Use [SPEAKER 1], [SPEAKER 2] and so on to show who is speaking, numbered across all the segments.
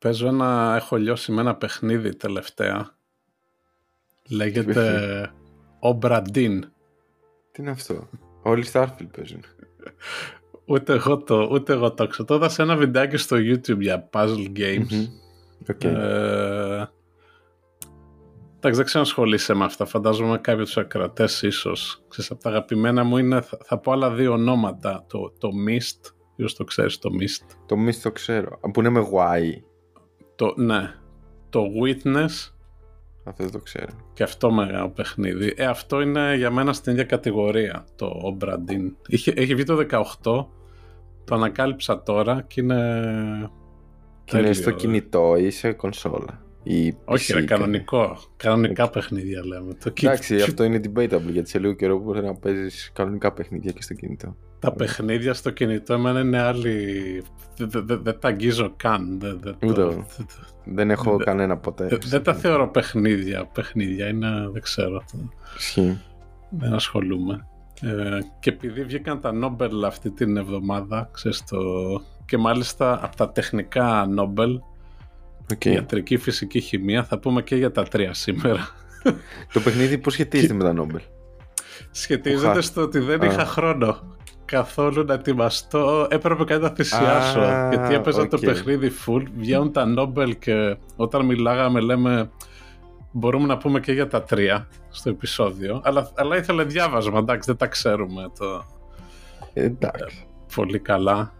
[SPEAKER 1] Παίζω ένα, έχω λιώσει με ένα παιχνίδι τελευταία. Λέγεται Obradin.
[SPEAKER 2] Τι είναι αυτό; Όλοι Starfield παίζουν.
[SPEAKER 1] Ούτε εγώ το, ούτε εγώ το ξέρω. Το σε ένα βιντεάκι στο YouTube για puzzle games.
[SPEAKER 2] Mm-hmm. Okay.
[SPEAKER 1] Ε, εντάξει, δεν ξέρω ασχολείσαι με αυτά. Φαντάζομαι κάποιοι τους ακρατέ ίσως. Ξέρεις, από τα αγαπημένα μου είναι, θα, θα πω άλλα δύο ονόματα. Το, το Mist. Ποιος το ξέρεις, το Mist;
[SPEAKER 2] Το Mist το ξέρω. Που είναι με Y.
[SPEAKER 1] Το, ναι. Το Witness.
[SPEAKER 2] Αυτό δεν το ξέρω.
[SPEAKER 1] Και αυτό μεγάλο παιχνίδι. Ε, αυτό είναι για μένα στην ίδια κατηγορία, το Obradin. Είχε, έχει βγει το 18, το ανακάλυψα τώρα και είναι...
[SPEAKER 2] Και είναι στο κινητό ή σε κονσόλα. Ή
[SPEAKER 1] Όχι, ρε, κανονικό. Κανονικά okay. παιχνίδια λέμε.
[SPEAKER 2] Το Εντάξει, αυτό είναι debatable γιατί σε λίγο καιρό μπορεί να παίζεις κανονικά παιχνίδια και στο κινητό.
[SPEAKER 1] Τα παιχνίδια στο κινητό εμένα είναι άλλοι. Δεν τα αγγίζω καν.
[SPEAKER 2] Ούτε Δεν έχω κανένα ποτέ.
[SPEAKER 1] Δεν τα θεωρώ παιχνίδια. Παιχνίδια είναι, δεν ξέρω.
[SPEAKER 2] Ισχύει.
[SPEAKER 1] Δεν ασχολούμαι. Ε, και επειδή βγήκαν τα Νόμπελ αυτή την εβδομάδα, ξέρεις το... και μάλιστα από τα τεχνικά Νόμπελ, okay. ιατρική, φυσική, χημεία, θα πούμε και για τα τρία σήμερα.
[SPEAKER 2] Το παιχνίδι πώς σχετίζεται με τα Νόμπελ.
[SPEAKER 1] Σχετίζεται στο ότι δεν είχα χρόνο καθόλου να ετοιμαστώ. Έπρεπε κάτι να θυσιάσω. γιατί έπαιζα το παιχνίδι full. Βγαίνουν τα Νόμπελ και όταν μιλάγαμε λέμε μπορούμε να πούμε και για τα τρία στο επεισόδιο. Αλλά, αλλά ήθελε διάβασμα, εντάξει, δεν τα ξέρουμε το.
[SPEAKER 2] Εντάξει.
[SPEAKER 1] Ε, πολύ καλά.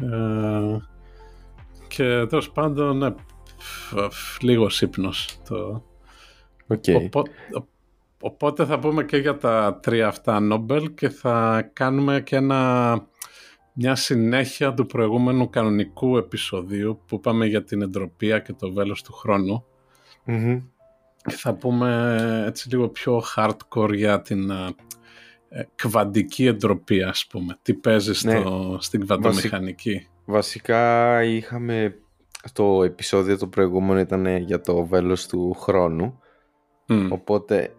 [SPEAKER 1] Ε, και τέλος πάντων, ναι, λίγο ύπνο. Το...
[SPEAKER 2] Okay.
[SPEAKER 1] Οπότε θα πούμε και για τα τρία αυτά Νόμπελ και θα κάνουμε και ένα, μια συνέχεια του προηγούμενου κανονικού επεισοδίου που είπαμε για την εντροπία και το βέλος του χρόνου. Και θα πούμε έτσι λίγο πιο hardcore για την ε, κβαντική εντροπία ας πούμε. Τι παίζει ναι. στην κβαντομηχανική;
[SPEAKER 2] Βασικά είχαμε στο επεισόδιο το προηγούμενο ήταν για το βέλος του χρόνου Οπότε,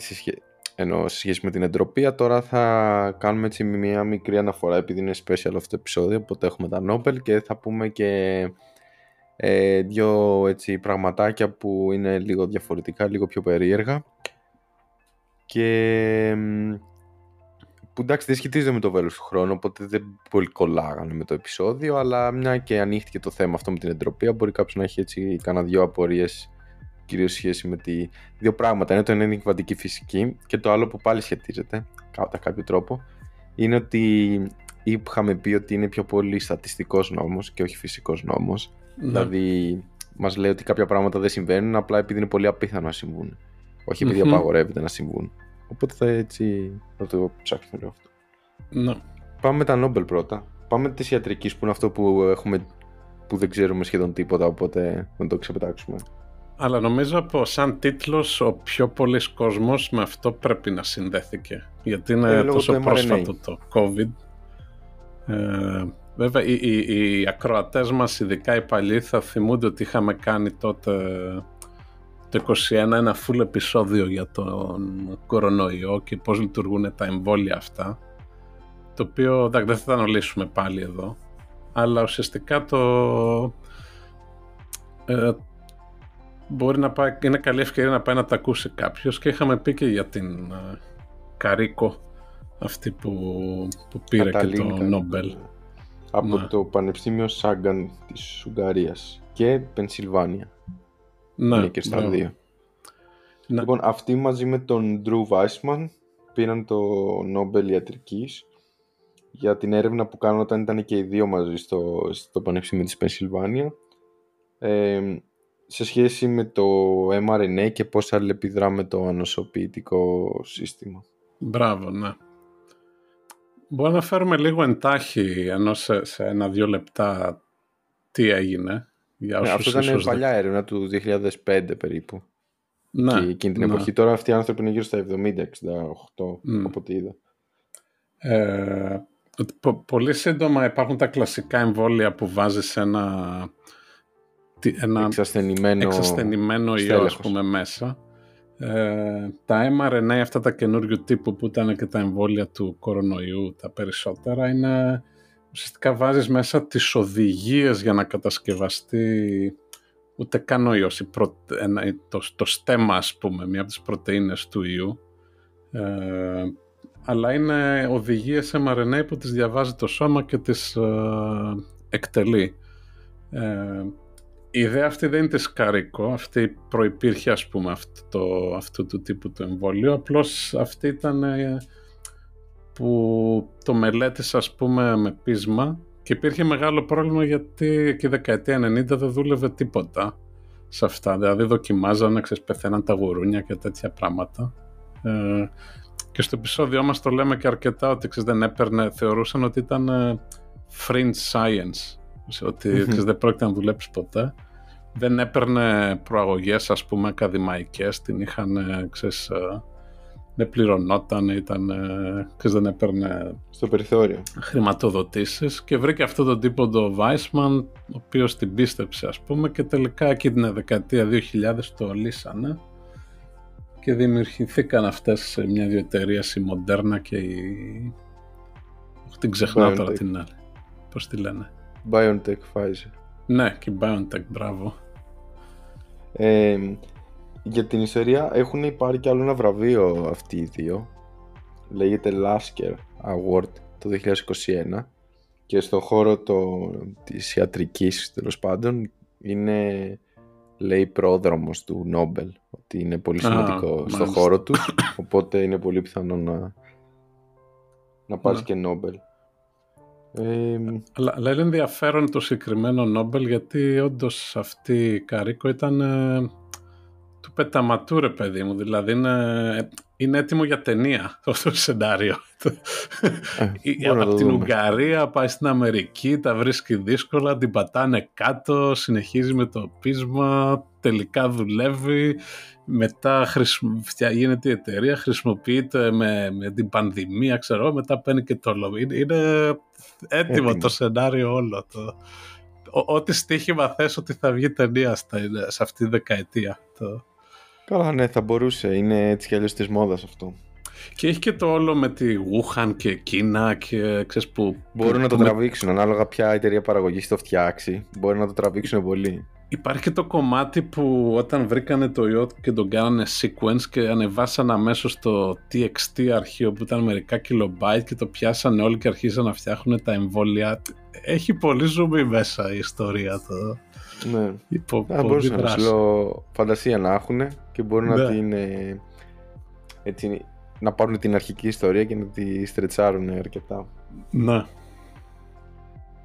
[SPEAKER 2] ενώ σε σχέση με την εντροπία, τώρα θα κάνουμε έτσι μια μικρή αναφορά επειδή είναι special αυτό το επεισόδιο, οπότε έχουμε τα Nobel και θα πούμε και ε, δύο έτσι, πραγματάκια που είναι λίγο διαφορετικά, λίγο πιο περίεργα και που εντάξει δεν σχετίζεται με το βέλος του χρόνου οπότε δεν πολύ κολλάγανε με το επεισόδιο αλλά μια και ανοίχτηκε το θέμα αυτό με την εντροπία μπορεί κάποιος να έχει έτσι κάνα δυο απορίες κυρίως σχέση με τη δύο πράγματα. Είναι το ένα είναι η κβαντική φυσική και το άλλο που πάλι σχετίζεται κατά κάποιο τρόπο είναι ότι είχαμε πει ότι είναι πιο πολύ στατιστικός νόμος και όχι φυσικός νόμος. Ναι. Δηλαδή μας λέει ότι κάποια πράγματα δεν συμβαίνουν απλά επειδή είναι πολύ απίθανο να συμβούν. Όχι επειδή mm-hmm. απαγορεύεται να συμβούν. Οπότε θα έτσι θα το ψάξουμε λίγο αυτό.
[SPEAKER 1] Ναι.
[SPEAKER 2] Πάμε με τα Νόμπελ πρώτα. Πάμε τη ιατρική που είναι αυτό που έχουμε που δεν ξέρουμε σχεδόν τίποτα, οπότε να το ξεπετάξουμε.
[SPEAKER 1] Αλλά νομίζω πως σαν τίτλος ο πιο πολλής κόσμος με αυτό πρέπει να συνδέθηκε. Γιατί είναι ε, τόσο πρόσφατο το COVID. Ε, βέβαια οι, οι, οι ακροατές μας, ειδικά οι παλιοί, θα θυμούνται ότι είχαμε κάνει τότε το 21 ένα full επεισόδιο για τον κορονοϊό και πώς λειτουργούν τα εμβόλια αυτά. Το οποίο εντάξει, δεν θα τα αναλύσουμε πάλι εδώ. Αλλά ουσιαστικά το, ε, μπορεί να πάει, είναι καλή ευκαιρία να πάει να τα ακούσει κάποιος και είχαμε πει και για την uh, Καρίκο αυτή που, που πήρε και το Νόμπελ.
[SPEAKER 2] Από ναι. το Πανεπιστήμιο Σάγκαν της Ουγγαρίας και Πενσιλβάνια.
[SPEAKER 1] Ναι,
[SPEAKER 2] είναι και στα δύο. Ναι. Λοιπόν, αυτοί μαζί με τον Drew Weissman πήραν το Νόμπελ Ιατρικής για την έρευνα που κάνουν όταν ήταν και οι δύο μαζί στο, στο Πανεπιστήμιο της Πενσιλβάνια. Ε, σε σχέση με το mRNA και πώς αλληλεπιδρά με το ανοσοποιητικό σύστημα.
[SPEAKER 1] Μπράβο, ναι. Μπορούμε να φέρουμε λίγο εντάχει, ενώ σε, σε ένα-δύο λεπτά, τι έγινε. Για
[SPEAKER 2] ναι, αυτό ήταν παλιά έρευνα του 2005 περίπου. Ναι, και εκείνη την ναι. εποχή. Τώρα αυτοί οι άνθρωποι είναι γύρω στα 70-68, mm. από ό,τι είδα.
[SPEAKER 1] Ε, πολύ σύντομα υπάρχουν τα κλασικά εμβόλια που βάζεις ένα, ένα
[SPEAKER 2] εξασθενημένο,
[SPEAKER 1] εξασθενημένο ιό ας πούμε, μέσα. Ε, τα mRNA, αυτά τα καινούριου τύπου που ήταν και τα εμβόλια του κορονοϊού, τα περισσότερα, είναι ουσιαστικά βάζεις μέσα τις οδηγίες για να κατασκευαστεί ούτε καν ο ιός, το, το στέμα ας πούμε, μία από τις πρωτεΐνες του ιού. Ε, αλλά είναι οδηγίες mRNA που τις διαβάζει το σώμα και τις ε, εκτελεί. Ε, η ιδέα αυτή δεν είναι της Καρίκο, αυτή προϋπήρχε ας πούμε αυτό, αυτού του τύπου το εμβόλιο, απλώς αυτή ήταν ε, που το μελέτησα ας πούμε με πείσμα και υπήρχε μεγάλο πρόβλημα γιατί και η δεκαετία 90 δεν δούλευε τίποτα σε αυτά, δηλαδή δοκιμάζανε, ξέρεις, πεθαίναν τα γουρούνια και τέτοια πράγματα. Ε, και στο επεισόδιο μας το λέμε και αρκετά ότι ξέρεις, δεν έπαιρνε, θεωρούσαν ότι ήταν ε, fringe science, ότι ξέρεις, δεν πρόκειται να δουλέψεις ποτέ. Δεν έπαιρνε προαγωγές ας πούμε ακαδημαϊκές, την είχαν, ξέρεις, ε, δεν πληρωνόταν, ήταν, ξέρεις, δεν έπαιρνε
[SPEAKER 2] στο περιθώριο
[SPEAKER 1] χρηματοδοτήσεις και βρήκε αυτόν τον τύπο το Weissman, ο οποίος την πίστεψε ας πούμε και τελικά εκεί την δεκαετία 2000 το λύσανε και δημιουργηθήκαν αυτές σε μια-δυο εταιρείες η Moderna και η... Όχι την ξεχνάω τώρα την άλλη. Πώς τη λένε.
[SPEAKER 2] BioNTech, Pfizer.
[SPEAKER 1] Ναι, και η BioNTech, μπράβο.
[SPEAKER 2] Ε, για την ιστορία έχουν πάρει κι άλλο ένα βραβείο αυτοί οι δύο. Λέγεται Lasker Award το 2021 και στον χώρο το, της ιατρικής τέλος πάντων είναι λέει πρόδρομος του Νόμπελ ότι είναι πολύ σημαντικό στο χώρο τους οπότε είναι πολύ πιθανό να να πάρεις και Νόμπελ
[SPEAKER 1] ε, αλλά, αλλά είναι ενδιαφέρον το συγκεκριμένο Νόμπελ γιατί όντως αυτή η Καρίκο ήταν ε, του πεταματού ρε παιδί μου. Δηλαδή είναι, είναι έτοιμο για ταινία αυτό το σενάριο. Ε, από την Ουγγαρία πάει στην Αμερική τα βρίσκει δύσκολα την πατάνε κάτω συνεχίζει με το πείσμα τελικά δουλεύει. Μετά γίνεται η εταιρεία χρησιμοποιείται με, με την πανδημία ξέρω μετά παίρνει και το λόγο είναι, είναι έτοιμο, το σενάριο όλο το, ό,τι στοίχημα θες ότι θα βγει ταινία σε αυτή τη δεκαετία το,
[SPEAKER 2] Καλά, ναι, θα μπορούσε. Είναι έτσι κι αλλιώς της μόδας αυτό.
[SPEAKER 1] Και έχει και το όλο με τη Wuhan και Κίνα και ξέρεις που...
[SPEAKER 2] Μπορούν να το τραβήξουν, ανάλογα ποια εταιρεία παραγωγής το φτιάξει. Μπορεί να το τραβήξουν πολύ.
[SPEAKER 1] Υπάρχει και το κομμάτι που όταν βρήκανε το ιό και τον κάνανε sequence και ανεβάσαν αμέσως το TXT αρχείο που ήταν μερικά κιλομπάιτ και το πιάσανε όλοι και αρχίσαν να φτιάχνουν τα εμβόλια. Έχει πολύ ζουμί μέσα η ιστορία το.
[SPEAKER 2] Ναι. Υπό, θα μπορούσε να φαντασία να έχουν και μπορούν να ναι. την ε, έτσι, να πάρουν την αρχική ιστορία και να τη στρετσάρουν αρκετά.
[SPEAKER 1] Ναι.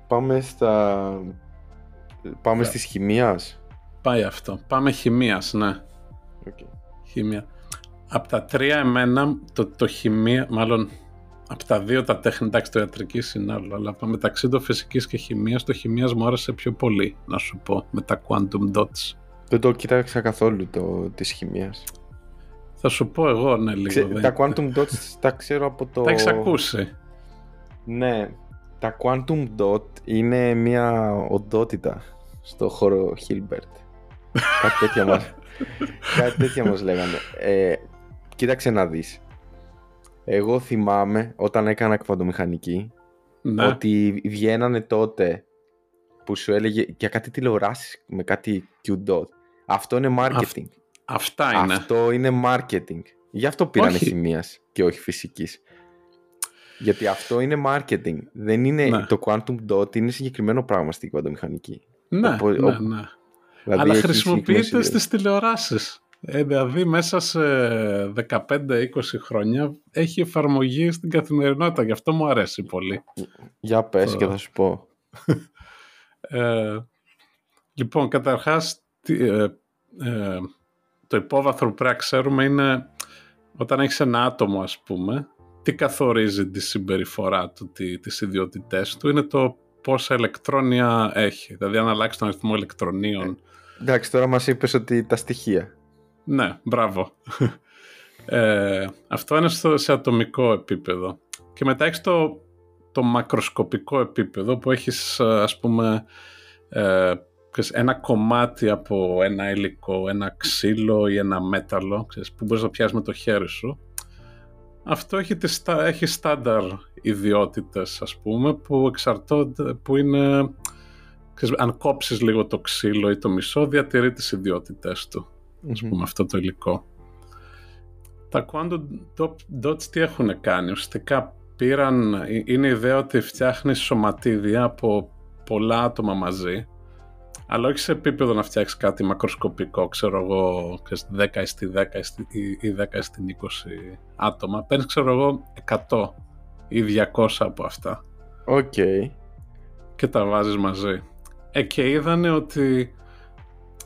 [SPEAKER 2] Πάμε στα... Πάμε yeah. στις χημίας.
[SPEAKER 1] Πάει αυτό. Πάμε χημίας, ναι.
[SPEAKER 2] Okay.
[SPEAKER 1] Χημία. Από τα τρία εμένα, το, το χημία, μάλλον από τα δύο τα τέχνη, εντάξει το ιατρική είναι άλλο, αλλά μεταξύ το φυσικής και χημίας, το χημίας μου άρεσε πιο πολύ, να σου πω, με τα quantum dots.
[SPEAKER 2] Δεν το κοίταξα καθόλου το της χημίας.
[SPEAKER 1] Θα σου πω εγώ, ναι, λίγο. Ξέ,
[SPEAKER 2] τα quantum dots τα ξέρω από το...
[SPEAKER 1] Τα έχεις ακούσει.
[SPEAKER 2] Ναι, τα quantum dot είναι μια οντότητα στο χώρο Hilbert. κάτι τέτοια μας, κάτι τέτοια μας λέγανε. Ε, κοίταξε να δεις. Εγώ θυμάμαι όταν έκανα κβαντομηχανική ναι. ότι βγαίνανε τότε που σου έλεγε για κάτι τηλεοράσεις με κάτι Q-dot. Αυτό είναι marketing.
[SPEAKER 1] αυτά είναι.
[SPEAKER 2] Αυτό είναι marketing. Γι' αυτό πήρανε χημίας και όχι φυσικής. Γιατί αυτό είναι marketing. Δεν είναι ναι. το quantum dot, είναι συγκεκριμένο πράγμα στην κβαντομηχανική.
[SPEAKER 1] Ναι, ναι, ναι. Δηλαδή Αλλά χρησιμοποιείται στις τηλεοράσεις. Ε, δηλαδή μέσα σε 15-20 χρόνια έχει εφαρμογή στην καθημερινότητα. Γι' αυτό μου αρέσει πολύ.
[SPEAKER 2] Για πες και θα σου πω.
[SPEAKER 1] Ε, λοιπόν, καταρχάς ε, ε, το υπόβαθρο που πρέπει να ξέρουμε είναι όταν έχεις ένα άτομο ας πούμε τι καθορίζει τη συμπεριφορά του, τι, τις ιδιότητές του; Είναι το πόσα ηλεκτρόνια έχει. Δηλαδή αν αλλάξεις τον αριθμό ηλεκτρονίων.
[SPEAKER 2] εντάξει, τώρα μας είπες ότι τα στοιχεία.
[SPEAKER 1] Ναι, μπράβο. Ε, αυτό είναι στο, σε ατομικό επίπεδο. Και μετά έχεις το το μακροσκοπικό επίπεδο που έχεις ας πούμε ε, ένα κομμάτι από ένα υλικό, ένα ξύλο ή ένα μέταλλο ξέρεις, που μπορείς να πιάσεις με το χέρι σου. Αυτό έχει, τις, έχει στάνταρ ιδιότητες ας πούμε που εξαρτώνται, που είναι ξέρεις, αν κόψεις λίγο το ξύλο ή το μισό διατηρεί τις ιδιότητες του mm ας πούμε αυτό το υλικό. Τα quantum dots τι έχουν κάνει, ουσιαστικά πήραν, ε, είναι η ιδέα ότι φτιάχνεις σωματίδια από πολλά άτομα μαζί αλλά όχι σε επίπεδο να φτιάξεις κάτι μακροσκοπικό, ξέρω εγώ, 10 στη 10 ή 10 στην 20 άτομα. Παίρνεις, ξέρω εγώ, 100 ή 200 από αυτά.
[SPEAKER 2] Οκ. Okay.
[SPEAKER 1] Και τα βάζεις μαζί. Ε, και είδανε ότι,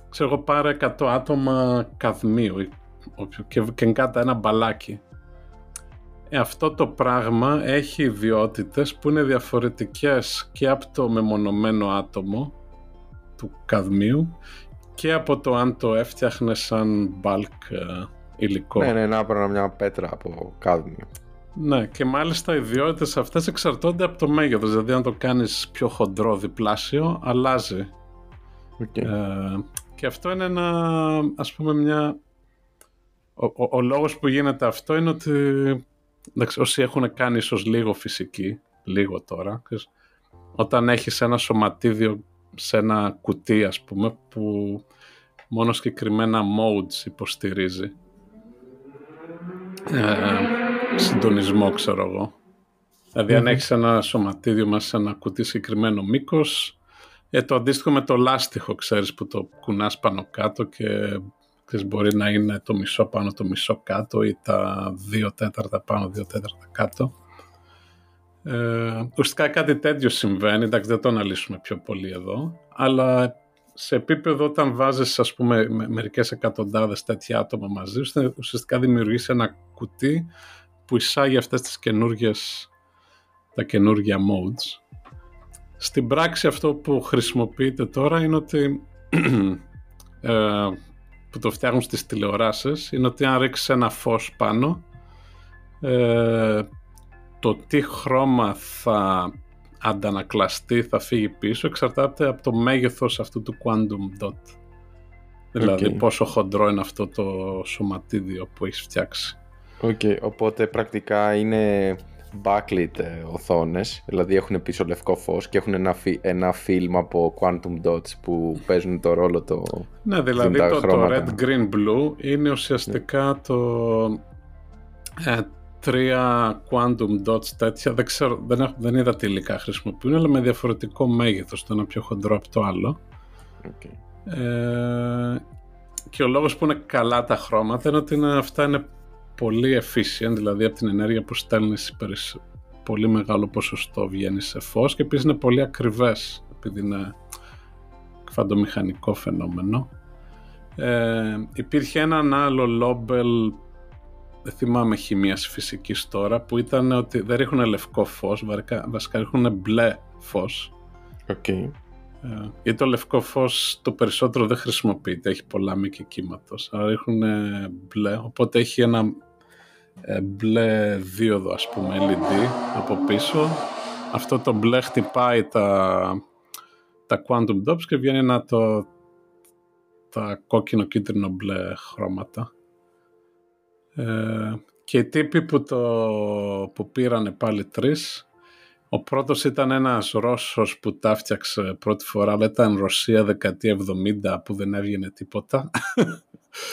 [SPEAKER 1] ξέρω εγώ, πάρε 100 άτομα καδμίου και, και κάν' τα ένα μπαλάκι. Ε, αυτό το πράγμα έχει ιδιότητες που είναι διαφορετικές και από το μεμονωμένο άτομο του καδμίου και από το αν το έφτιαχνε σαν bulk ε, υλικό.
[SPEAKER 2] Ναι, ναι, να έπαιρνα μια πέτρα από καδμίο.
[SPEAKER 1] Ναι, και μάλιστα οι ιδιότητες αυτές εξαρτώνται από το μέγεθος, δηλαδή αν το κάνεις πιο χοντρό διπλάσιο, αλλάζει. Okay. Ε, και αυτό είναι ένα, ας πούμε, μια... Ο, ο, ο, λόγος που γίνεται αυτό είναι ότι εντάξει, όσοι έχουν κάνει ίσως λίγο φυσική, λίγο τώρα, όταν έχεις ένα σωματίδιο σε ένα κουτί ας πούμε που μόνο συγκεκριμένα modes υποστηρίζει ε, συντονισμό ξέρω εγώ. Δηλαδή αν έχεις ένα σωματίδιο μέσα σε ένα κουτί συγκεκριμένο μήκος ε, το αντίστοιχο με το λάστιχο ξέρεις που το κουνάς πάνω κάτω και ξέρεις, μπορεί να είναι το μισό πάνω το μισό κάτω ή τα δύο τέταρτα πάνω δύο τέταρτα κάτω ε, ουσιαστικά κάτι τέτοιο συμβαίνει, εντάξει δεν το αναλύσουμε πιο πολύ εδώ, αλλά σε επίπεδο όταν βάζεις ας πούμε με, μερικές εκατοντάδες τέτοια άτομα μαζί, ουσιαστικά δημιουργείς ένα κουτί που εισάγει αυτές τις καινούργιες, τα καινούργια modes. Στην πράξη αυτό που χρησιμοποιείται τώρα είναι ότι ε, που το φτιάχνουν στις τηλεοράσεις είναι ότι αν ρίξεις ένα φως πάνω ε, το τι χρώμα θα αντανακλαστεί, θα φύγει πίσω, εξαρτάται από το μέγεθος αυτού του quantum dot. Δηλαδή πόσο χοντρό είναι αυτό το σωματίδιο που έχεις φτιάξει.
[SPEAKER 2] OK, okay, οπότε πρακτικά είναι backlit ε, οθόνες, δηλαδή έχουν πίσω λευκό φως και έχουν ένα, ένα film από quantum dots που παίζουν το ρόλο το...
[SPEAKER 1] Ναι, δηλαδή το, το red, green, blue είναι ουσιαστικά το, ε, τρία quantum dots τέτοια, δεν, ξέρω, δεν, έχω, δεν είδα τι υλικά χρησιμοποιούν, αλλά με διαφορετικό μέγεθος, το ένα πιο χοντρό από το άλλο. Okay. Ε, και ο λόγος που είναι καλά τα χρώματα είναι ότι είναι, αυτά είναι πολύ efficient, δηλαδή από την ενέργεια που στέλνεις πολύ μεγάλο ποσοστό βγαίνει σε φως και επίσης είναι πολύ ακριβές, επειδή είναι κβαντομηχανικό φαινόμενο. Ε, υπήρχε έναν άλλο Lobel δεν θυμάμαι χημίας φυσικής τώρα, που ήταν ότι δεν ρίχνουν λευκό φως, βασικά ρίχνουν μπλε φως.
[SPEAKER 2] Okay.
[SPEAKER 1] Ε, γιατί το λευκό φως το περισσότερο δεν χρησιμοποιείται, έχει πολλά μήκη κύματος, αλλά ρίχνουν μπλε, οπότε έχει ένα ε, μπλε δίωδο ας πούμε LED από πίσω. Αυτό το μπλε χτυπάει τα, τα quantum dots και βγαίνει ένα το, τα κόκκινο κίτρινο μπλε χρώματα. Ε, και οι τύποι που, το, που πήρανε πάλι τρεις, ο πρώτος ήταν ένας Ρώσος που τα φτιάξε πρώτη φορά, αλλά ήταν Ρωσία δεκαετία 70 που δεν έβγαινε τίποτα.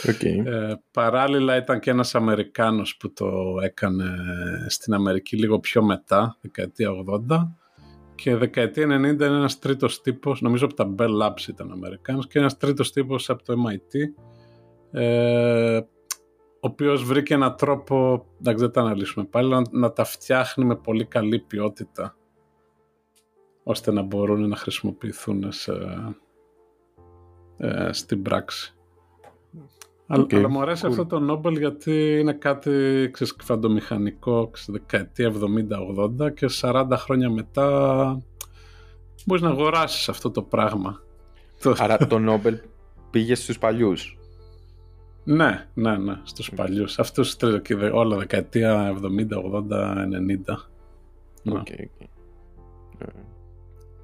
[SPEAKER 2] Okay.
[SPEAKER 1] Ε, παράλληλα ήταν και ένας Αμερικάνος που το έκανε στην Αμερική λίγο πιο μετά, δεκαετία 80 και δεκαετία 90 είναι ένας τρίτος τύπος, νομίζω από τα Bell Labs ήταν Αμερικάνος και ένας τρίτος τύπος από το MIT ε, ο οποίος βρήκε έναν τρόπο, εντάξει δεν τα αναλύσουμε πάλι, να, να τα φτιάχνει με πολύ καλή ποιότητα ώστε να μπορούν να χρησιμοποιηθούν σε, ε, στην πράξη. Okay. Αλλά μου αρέσει αυτό το Nobel γιατί είναι κάτι φαντομηχανικό δεκαετία 70-80 και 40 χρόνια μετά μπορείς να αγοράσεις αυτό το πράγμα.
[SPEAKER 2] Άρα το Nobel πήγε στους παλιούς.
[SPEAKER 1] Ναι, ναι, ναι, στους mm. παλιούς. Αυτούς όλα δεκαετία 70, 80, 90.
[SPEAKER 2] Okay, okay.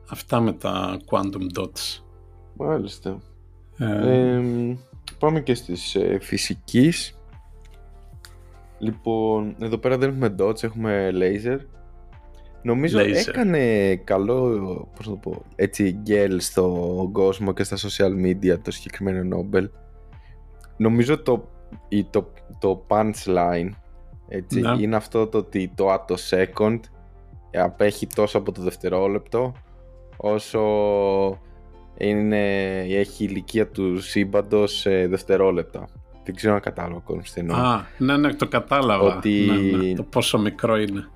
[SPEAKER 1] αυτά με τα quantum dots.
[SPEAKER 2] Μάλιστα. Ε, πάμε και στις ε, φυσικής. Λοιπόν, εδώ πέρα δεν έχουμε dots, έχουμε laser. Νομίζω έκανε καλό, πώς το πω, έτσι γκέλ στον κόσμο και στα social media το συγκεκριμένο Nobel. Νομίζω το, το, το punchline έτσι, ναι. είναι αυτό το ότι το άτο second απέχει τόσο από το δευτερόλεπτο όσο είναι, έχει ηλικία του σύμπαντος σε δευτερόλεπτα. Δεν ξέρω αν κατάλαβα ο κόσμος τι εννοώ.
[SPEAKER 1] Α, ναι, ναι, το κατάλαβα. Ότι... Ναι, ναι, το πόσο μικρό είναι.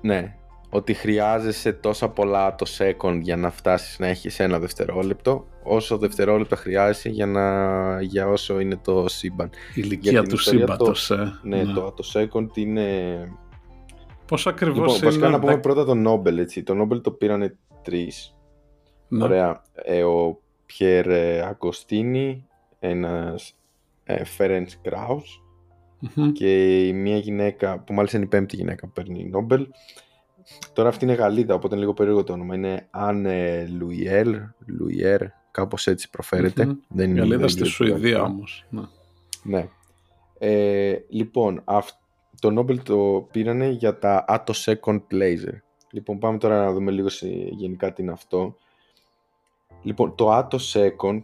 [SPEAKER 2] Ναι, ότι χρειάζεσαι τόσα πολλά το second για να φτάσεις να έχεις ένα δευτερόλεπτο όσο δευτερόλεπτο χρειάζεσαι για, να, για όσο είναι το σύμπαν.
[SPEAKER 1] Η ηλικία του σύμπαντος. Ε.
[SPEAKER 2] Ναι, ναι, το, το second είναι...
[SPEAKER 1] Πώς ακριβώς λοιπόν,
[SPEAKER 2] είναι... Βασικά να πούμε πρώτα το Nobel, έτσι. Το Nobel το πήρανε τρεις. Ναι. Ωραία. Ε, ο Πιέρ Αγκοστίνη, ένας ε, Φέρενς και η μία γυναίκα, που μάλιστα είναι η πέμπτη γυναίκα που παίρνει Nobel, Τώρα αυτή είναι Γαλλίδα, οπότε είναι λίγο περίεργο το όνομα. Είναι Ανne Λουιέρ, Λουιέρ, κάπως έτσι
[SPEAKER 1] Δεν είναι Γαλλίδα στη Σουηδία όμως. Ναι.
[SPEAKER 2] ναι. Ε, λοιπόν, το Nobel το πήρανε για τα Atto Second Laser. Λοιπόν, πάμε τώρα να δούμε λίγο γενικά τι είναι αυτό. Λοιπόν, το Atto Second,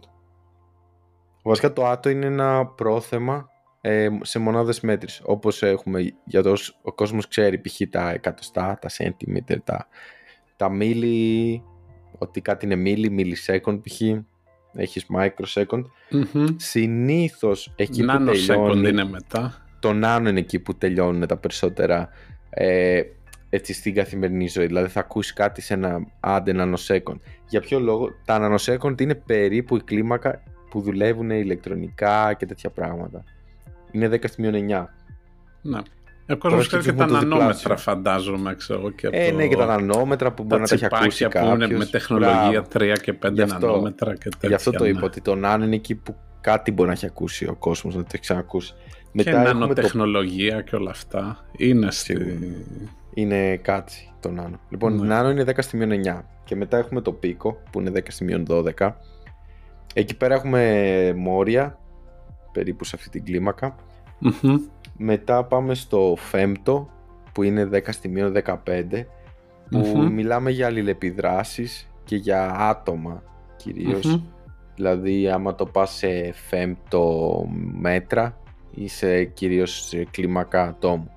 [SPEAKER 2] βασικά το Atto είναι ένα πρόθεμα ε, σε μονάδες μέτρης. Όπως έχουμε, για το ο κόσμος ξέρει π.χ. τα εκατοστά, τα centimeter, τα, τα μίλι, ότι κάτι είναι μίλι, μιλισέκον π.χ. Έχεις microsecond. Mm-hmm. Συνήθως εκεί που τελειώνει...
[SPEAKER 1] είναι μετά.
[SPEAKER 2] Το nano είναι εκεί που τελειώνουν τα περισσότερα ε, έτσι στην καθημερινή ζωή. Δηλαδή θα ακούσεις κάτι σε ένα άντε nanosecond. Για ποιο λόγο, τα nanosecond είναι περίπου η κλίμακα που δουλεύουν ηλεκτρονικά και τέτοια πράγματα είναι 10 στη 9.
[SPEAKER 1] Ναι. Ο κόσμος ξέρει και τα νανόμετρα, φαντάζομαι. Ξέρω, και
[SPEAKER 2] ε, ναι, και τα νανόμετρα που μπορεί να τα έχει ακούσει κάποιο. που είναι
[SPEAKER 1] με τεχνολογία 3 και 5 αυτό, νανόμετρα και τέτοια.
[SPEAKER 2] Γι' αυτό το ναι. είπα, ότι το νάνο είναι εκεί που κάτι μπορεί να έχει ακούσει ο κόσμος, να το έχει ξανακούσει.
[SPEAKER 1] Και Μετά νανοτεχνολογία το... και όλα αυτά. Είναι στη...
[SPEAKER 2] Είναι κάτι το νάνο. Λοιπόν, ναι. νάνο είναι 10 στη 9. Και μετά έχουμε το πίκο που είναι 10 στη 12. Εκεί πέρα έχουμε μόρια περίπου σε αυτή την κλιμακα Μετά πάμε στο φέμπτο που είναι 10 στη μείον 15 που μιλάμε για αλληλεπιδράσεις και για άτομα Δηλαδή άμα το πας σε φέμπτο μέτρα ή σε κυρίως σε κλίμακα ατόμου.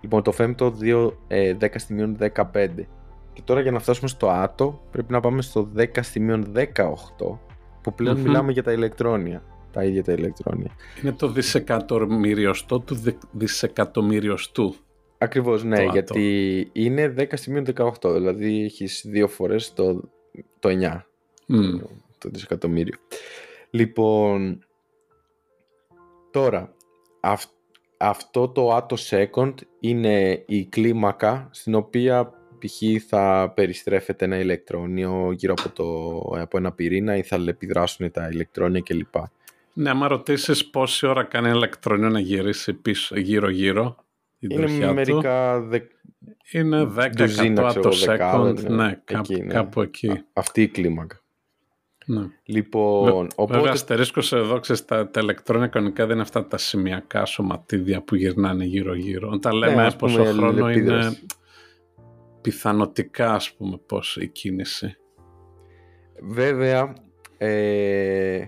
[SPEAKER 2] Λοιπόν το φέμπτο 2, 10 ε, στη μείον 15 και τώρα για να φτάσουμε στο άτο πρέπει να πάμε στο 10 στη μείον 18 που πλεον μιλάμε για τα ηλεκτρόνια τα ίδια τα ηλεκτρόνια.
[SPEAKER 1] Είναι το δισεκατομμυριοστό του δισεκατομμυριοστού.
[SPEAKER 2] Ακριβώς, ναι, γιατί είναι 10 σημείο 18, δηλαδή έχεις δύο φορές το, το 9, το, το δισεκατομμύριο. Λοιπόν, τώρα, αυτό το άτο second είναι η κλίμακα στην οποία π.χ. θα περιστρέφεται ένα ηλεκτρόνιο γύρω από, το, από ένα πυρήνα ή θα επιδράσουν τα ηλεκτρόνια κλπ.
[SPEAKER 1] Ναι, άμα ρωτήσεις πόση ώρα κάνει ένα ηλεκτρονίο να γυρίσει πίσω γύρω-γύρω.
[SPEAKER 2] Είναι μερικά. Δε...
[SPEAKER 1] Είναι 10 το second. Ναι, ναι, εκεί, ναι. κάπου εκεί.
[SPEAKER 2] αυτή η κλίμακα.
[SPEAKER 1] Ναι.
[SPEAKER 2] Λοιπόν, Βε, οπότε...
[SPEAKER 1] Βέβαια, αστερίσκος εδώ, ξέρεις, τα, τα ηλεκτρόνια κανονικά δεν είναι αυτά τα σημειακά σωματίδια που γυρνάνε γύρω-γύρω. Όταν ναι, λέμε ναι, πόσο χρόνο είναι πιθανοτικά, ας πούμε, πώς η κίνηση.
[SPEAKER 2] Βέβαια, ε,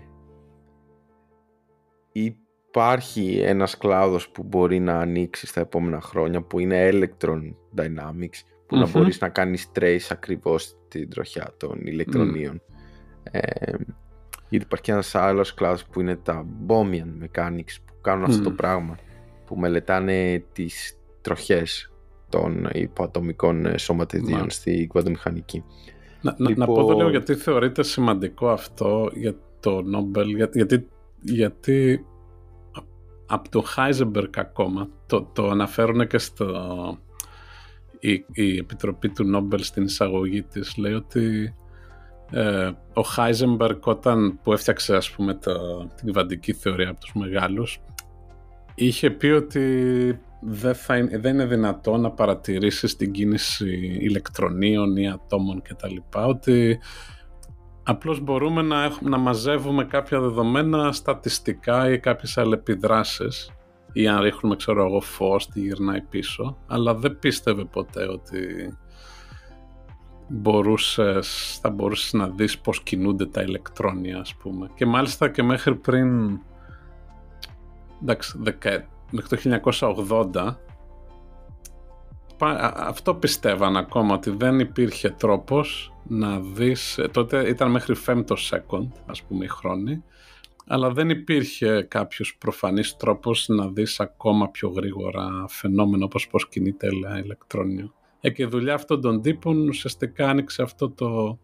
[SPEAKER 2] υπάρχει ένας κλάδος που μπορεί να ανοίξει στα επόμενα χρόνια που είναι Electron Dynamics που να μπορείς να κάνεις trace ακριβώς την τροχιά των ηλεκτρονίων. Ε, γιατί υπάρχει ένας άλλος κλάδος που είναι τα Bohmian Mechanics που κάνουν αυτό το πράγμα που μελετάνε τις τροχές των υποατομικών ε, σωματιδίων στη κβαντομηχανική.
[SPEAKER 1] Να, λοιπόν... να, πω εδώ λίγο γιατί θεωρείται σημαντικό αυτό για το Nobel, γιατί, γιατί από το Heisenberg ακόμα, το, το αναφέρουν και στο, η, η Επιτροπή του Νόμπελ στην εισαγωγή της, λέει ότι ε, ο Heisenberg όταν που έφτιαξε ας πούμε το, την κυβαντική θεωρία από τους μεγάλους είχε πει ότι δεν, θα δεν είναι δυνατό να παρατηρήσεις την κίνηση ηλεκτρονίων ή ατόμων κτλ. Ότι απλώς μπορούμε να, να μαζεύουμε κάποια δεδομένα στατιστικά ή κάποιες αλληλεπιδράσεις ή αν ρίχνουμε ξέρω εγώ φως τι γυρνάει πίσω αλλά δεν πίστευε ποτέ ότι μπορούσες, θα μπορούσες να δεις πώς κινούνται τα ηλεκτρόνια ας πούμε και μάλιστα και μέχρι πριν εντάξει, μέχρι το 1980 αυτό πιστεύαν ακόμα ότι δεν υπήρχε τρόπος να δεις, ε, τότε ήταν μέχρι φέμπτο second ας πούμε η χρόνη αλλά δεν υπήρχε κάποιος προφανής τρόπος να δεις ακόμα πιο γρήγορα φαινόμενο όπως πώς κινείται ηλεκτρόνιο. Ε, και η δουλειά αυτών των τύπων ουσιαστικά άνοιξε αυτό το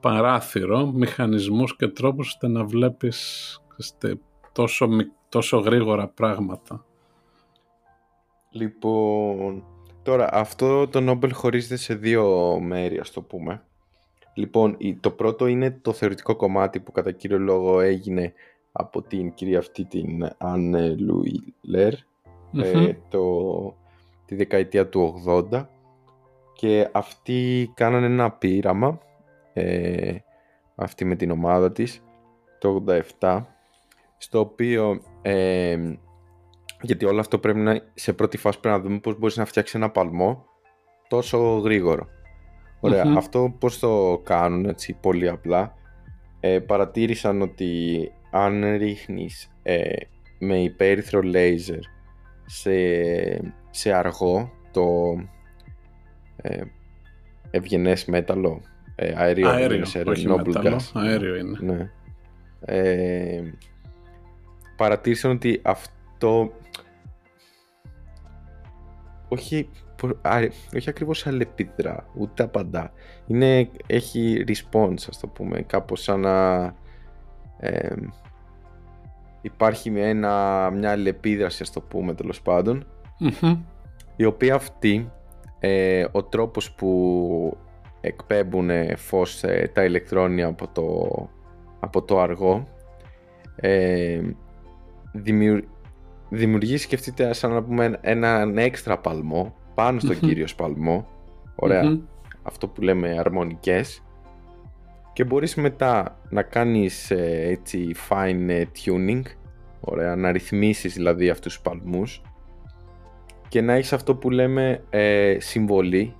[SPEAKER 1] παράθυρο, μηχανισμούς και τρόπους ώστε να βλέπεις τόσο, τόσο γρήγορα πράγματα.
[SPEAKER 2] Λοιπόν, τώρα αυτό το Νόμπελ χωρίζεται σε δύο μέρη ας το πούμε. Λοιπόν, το πρώτο είναι το θεωρητικό κομμάτι που κατά κύριο λόγο έγινε από την κυρία αυτή την Ανne Λουιλέρ ε, το, τη δεκαετία του 80 και αυτοί κάνανε ένα πείραμα ε, αυτή με την ομάδα της το 87 στο οποίο ε, γιατί όλο αυτό πρέπει να σε πρώτη φάση πρέπει να δούμε πώς μπορείς να φτιάξεις ένα παλμό τόσο γρήγορο. Αυτό πώς το κάνουν έτσι πολύ απλά. Ε, παρατήρησαν ότι αν ρίχνεις ε, με υπέρυθρο λέιζερ σε, σε αργό το ε, ευγενές μέταλλο ε, αέριο,
[SPEAKER 1] αέριο σε όχι μέταλλο, αέριο είναι
[SPEAKER 2] ναι. ε, παρατήρησαν ότι αυτό όχι όχι ακριβώς αλληλεπιδρά, ούτε απαντά. Είναι, έχει response, ας το πούμε, κάπως σαν να υπάρχει ένα, μια αλληλεπίδραση, ας το πούμε, τέλος η οποία αυτή, ε, ο τρόπος που εκπέμπουν φως ε, τα ηλεκτρόνια από το, από το αργό, ε, δημιουργεί, σκεφτείτε, σαν να πούμε, έναν έξτρα παλμό πάνω στον κύριο σπαλμό. Αυτό που λέμε αρμονικές. Και μπορείς μετά να κάνεις ε, έτσι fine ε, tuning. Ωραία, να ρυθμίσεις δηλαδή αυτούς τους παλμούς. Και να έχεις αυτό που λέμε ε, συμβολή.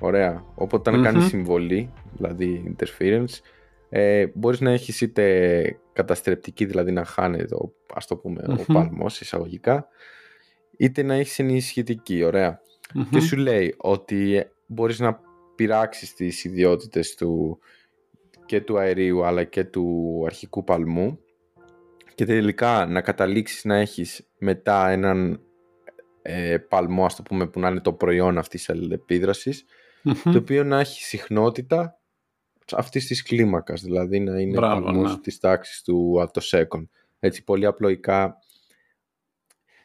[SPEAKER 2] Ωραία, οπότε να κάνεις συμβολή, δηλαδή interference. Ε, μπορείς να έχεις είτε καταστρεπτική, δηλαδή να χάνεται, ας το πούμε, ο παλμός εισαγωγικά, είτε να έχεις ενισχυτική, ωραία και σου λέει ότι μπορείς να πειράξεις τις ιδιότητες του και του αερίου αλλά και του αρχικού παλμού και τελικά να καταλήξεις να έχεις μετά έναν ε, παλμό ας το πούμε που να είναι το προϊόν αυτής της αλληλεπίδρασης το οποίο να έχει συχνότητα αυτής της κλίμακας δηλαδή να είναι Μπράβο, παλμός ναι. της τάξης του ατοσέκον έτσι πολύ απλοϊκά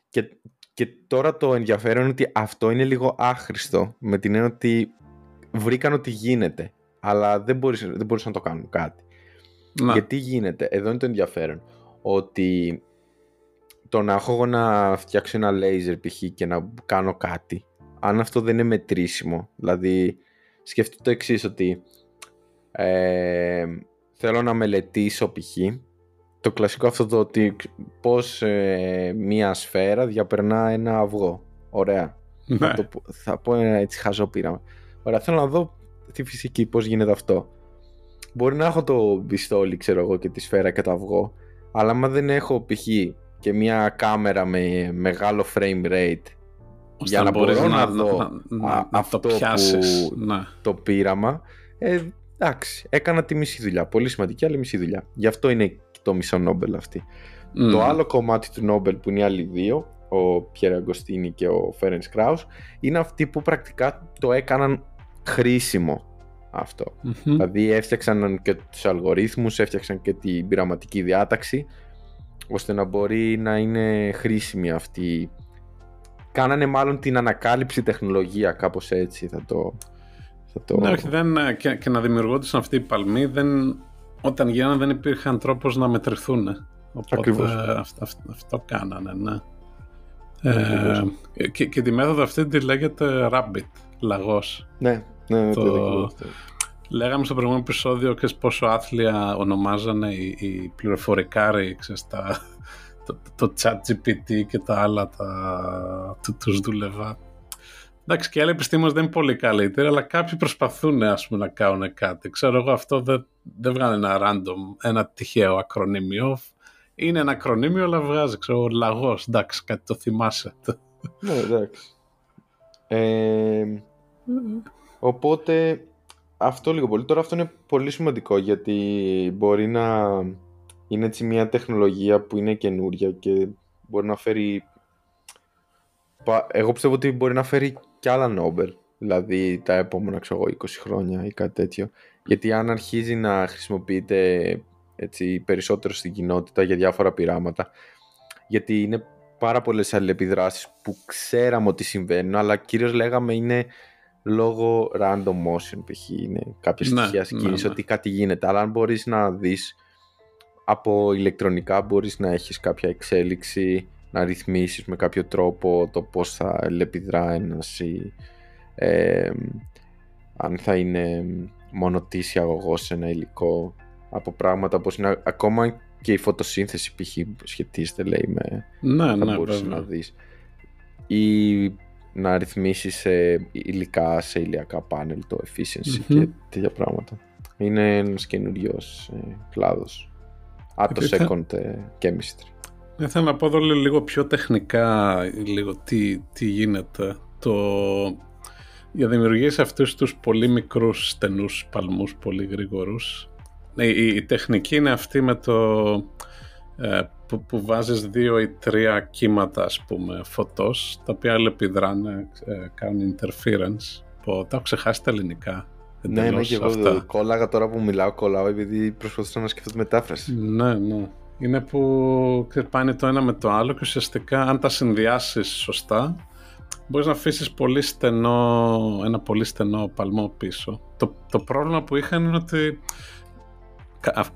[SPEAKER 2] και και τώρα το ενδιαφέρον είναι ότι αυτό είναι λίγο άχρηστο με την έννοια ότι βρήκαν ότι γίνεται, αλλά δεν, μπορείς, δεν μπορείς να το κάνουν κάτι. Να. Γιατί γίνεται, εδώ είναι το ενδιαφέρον, ότι το να έχω εγώ να φτιάξω ένα laser π.χ. και να κάνω κάτι, αν αυτό δεν είναι μετρήσιμο, δηλαδή σκεφτείτε το εξής ότι ε, θέλω να μελετήσω π.χ το κλασικό αυτό το ότι πώς ε, μία σφαίρα διαπερνά ένα αυγό. Ωραία. Ναι. Θα, το, θα πω ένα έτσι χαζό πείραμα. Ωραία, θέλω να δω τη φυσική πώς γίνεται αυτό. Μπορεί να έχω το πιστόλι, ξέρω εγώ, και τη σφαίρα και το αυγό, αλλά άμα δεν έχω π.χ. και μια κάμερα με μεγάλο frame rate για να, μπορώ να, δω να, αυτό το πιάσεις, που, ναι. το πείραμα, ε, εντάξει, έκανα τη μισή δουλειά. Πολύ σημαντική, αλλά μισή δουλειά. Γι' αυτό είναι το μισό Νόμπελ αυτή. Το άλλο κομμάτι του Νόμπελ που είναι οι άλλοι δύο, ο Πιέρα Αγκοστίνη και ο Φέρενς Κράους, είναι αυτοί που πρακτικά το έκαναν χρήσιμο Δηλαδή έφτιαξαν και τους αλγορίθμους, έφτιαξαν και την πειραματική διάταξη, ώστε να μπορεί να είναι χρήσιμη αυτή. Κάνανε μάλλον την ανακάλυψη τεχνολογία, κάπως έτσι θα το... Θα το...
[SPEAKER 1] Ναι, όχι, δεν, και, και να δημιουργούνται αυτοί οι παλμοί δεν όταν γίνανε δεν υπήρχαν τρόπος να μετρηθούν. Οπότε αυτό, αυτό, αυτό, κάνανε, ναι. Ε, και, και τη μέθοδο αυτή τη λέγεται Rabbit, λαγός.
[SPEAKER 2] Ναι, ναι, ναι το...
[SPEAKER 1] Λέγαμε στο προηγούμενο επεισόδιο και πόσο άθλια ονομάζανε οι, οι πληροφορικάροι, ξέρεις, τα, το, το chat GPT και τα άλλα τα, του, τους δούλευα. Εντάξει, και άλλοι επιστήμονες δεν είναι πολύ καλύτεροι, αλλά κάποιοι προσπαθούν ας πούμε, να κάνουν κάτι. Ξέρω εγώ, αυτό δεν, δεν βγάλει ένα random, ένα τυχαίο ακρονίμιο. Είναι ένα ακρονίμιο, αλλά βγάζει, ξέρω, λαγός. Εντάξει, κάτι το θυμάσαι.
[SPEAKER 2] Ναι, εντάξει. Ε, οπότε, αυτό λίγο πολύ. Τώρα αυτό είναι πολύ σημαντικό, γιατί μπορεί να είναι έτσι μια τεχνολογία που είναι καινούρια και μπορεί να φέρει... Εγώ πιστεύω ότι μπορεί να φέρει και άλλα Νόμπελ, δηλαδή τα επόμενα ξέρω, 20 χρόνια ή κάτι τέτοιο. Γιατί αν αρχίζει να χρησιμοποιείται έτσι, περισσότερο στην κοινότητα για διάφορα πειράματα, γιατί είναι πάρα πολλές αλληλεπιδράσεις που ξέραμε ότι συμβαίνουν, αλλά κυρίως λέγαμε είναι λόγω random motion, π.χ. είναι κάποια ναι, στοιχεία ναι, ναι. ότι κάτι γίνεται. Αλλά αν μπορείς να δεις από ηλεκτρονικά μπορείς να έχεις κάποια εξέλιξη, να ρυθμίσεις με κάποιο τρόπο το πώς θα ελεπιδρά ένας ή αν θα είναι μονοτήσια αγωγός σε ένα υλικό από πράγματα όπως είναι ακόμα και η φωτοσύνθεση π.χ. σχετίζεται λέει με
[SPEAKER 1] ναι, θα
[SPEAKER 2] ναι, μπορείς να δεις ή να ρυθμίσεις σε υλικά, σε ηλιακά πάνελ το efficiency και τέτοια πράγματα. Είναι ένας καινούριο ε, κλάδος. Α, το second ε, chemistry.
[SPEAKER 1] Θέλω να πω εδώ λίγο πιο τεχνικά λίγο τι, τι γίνεται. Το... Για δημιουργήσει αυτούς τους πολύ μικρούς στενούς παλμούς, πολύ γρήγορους. Η, η, η τεχνική είναι αυτή με το ε, που, που βάζεις δύο ή τρία κύματα ας πούμε φωτός τα οποία επιδράνε, ε, κάνουν interference. Πω, τα έχω ξεχάσει τα ελληνικά.
[SPEAKER 2] Ναι, ναι, και εγώ κόλλαγα τώρα που μιλάω, κολλάω επειδή προσπαθούσα να σκεφτώ τη μετάφραση.
[SPEAKER 1] Ναι, ναι. Είναι που πάνε το ένα με το άλλο και ουσιαστικά αν τα συνδυάσεις σωστά μπορείς να αφήσεις πολύ στενό, ένα πολύ στενό παλμό πίσω. Το, το πρόβλημα που είχαν είναι ότι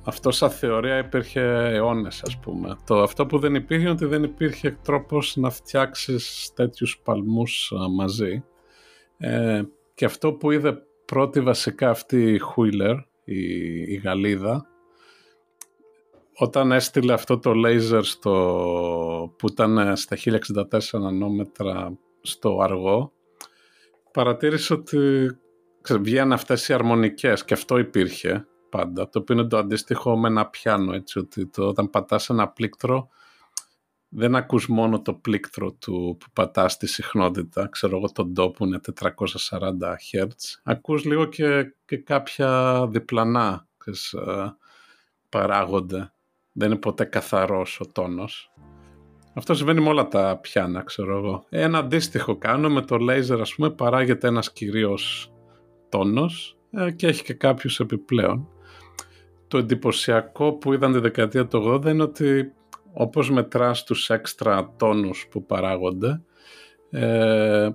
[SPEAKER 1] αυτό σαν θεωρία υπήρχε αιώνες, ας πούμε. Το, αυτό που δεν υπήρχε είναι ότι δεν υπήρχε τρόπος να φτιάξεις τέτοιους παλμούς μαζί. Ε, και αυτό που είδε πρώτη βασικά αυτή η Χουίλερ, η, η Γαλλίδα, όταν έστειλε αυτό το λέιζερ στο, που ήταν στα 1064 νανόμετρα στο αργό, παρατήρησε ότι βγαίνουν αυτές οι αρμονικές και αυτό υπήρχε πάντα, το οποίο είναι το αντίστοιχο με ένα πιάνο, έτσι, ότι το, όταν πατάς ένα πλήκτρο δεν ακούς μόνο το πλήκτρο του που πατάς στη συχνότητα, ξέρω εγώ τον τόπο είναι 440 Hz, ακούς λίγο και, και κάποια διπλανά ξέρεις, ε, παράγονται. Δεν είναι ποτέ καθαρός ο τόνος. Αυτό συμβαίνει με όλα τα πιάνα, ξέρω εγώ. Ένα αντίστοιχο κάνω με το λέιζερ, ας πούμε, παράγεται ένας κυρίως τόνος ε, και έχει και κάποιους επιπλέον. Το εντυπωσιακό που είδαν τη δεκαετία του 80 είναι ότι όπως μετράς τους έξτρα τόνους που παράγονται, ε,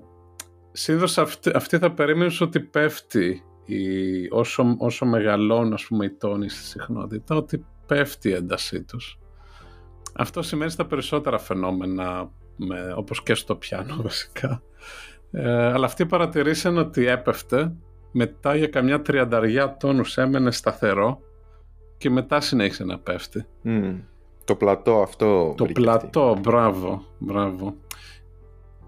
[SPEAKER 1] συνήθως αυτή, θα περίμενες ότι πέφτει η, όσο, όσο μεγαλώνουν ας πούμε οι τόνοι στη συχνότητα, ότι πέφτει η έντασή τους. Αυτό σημαίνει στα περισσότερα φαινόμενα, με, όπως και στο πιάνο βασικά. Ε, αλλά αυτοί παρατηρήσαν ότι έπεφτε, μετά για καμιά τριανταριά τόνους έμενε σταθερό και μετά συνέχισε να πέφτει.
[SPEAKER 2] Το πλατό αυτό.
[SPEAKER 1] Το πλατό, μπράβο, μπράβο.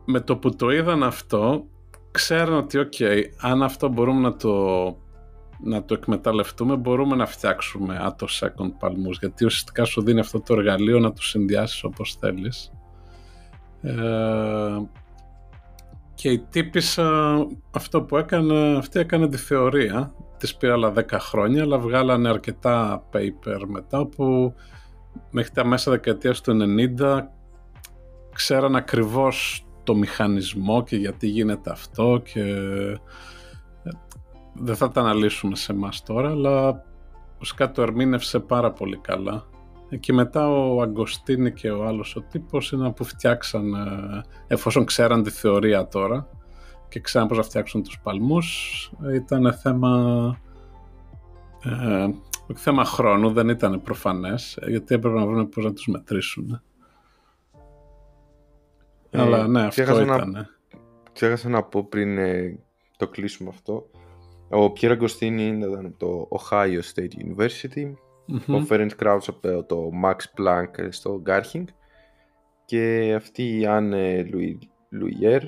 [SPEAKER 1] Με το που το είδαν αυτό, ξέρουν ότι οκ, αν αυτό μπορούμε να το, να το εκμεταλλευτούμε, μπορούμε να φτιάξουμε attosecond παλμούς, γιατί ουσιαστικά σου δίνει αυτό το εργαλείο να το συνδυάσεις όπως θέλεις. Ε, και η τύπισσα αυτό που έκανε, αυτή έκανε τη θεωρία, της πήρε άλλα 10 χρόνια, αλλά βγάλανε αρκετά paper μετά που μέχρι τα μέσα δεκαετίας του 90 ξέραν ακριβώς το μηχανισμό και γιατί γίνεται αυτό και ε, δεν θα τα αναλύσουμε σε εμάς τώρα αλλά ουσικά το ερμήνευσε πάρα πολύ καλά. Και μετά ο Αγκοστίνη και ο άλλος ο τύπος είναι που φτιάξαν εφόσον ξέραν τη θεωρία τώρα και ξέραν πώς να φτιάξουν τους παλμούς ήταν θέμα ε, θέμα χρόνου δεν ήταν προφανές, γιατί έπρεπε να βρουν πώς να τους μετρήσουν. Αλλά ναι, αυτό ήταν.
[SPEAKER 2] Να, ξέχασα να πω πριν το κλείσουμε αυτό. Ο Πιέρα Αγκοστίνη ήταν από το Ohio State University. Ο Ferenc Krauts από το Max Planck στο Garching. Και αυτή η Anne Λουιέρ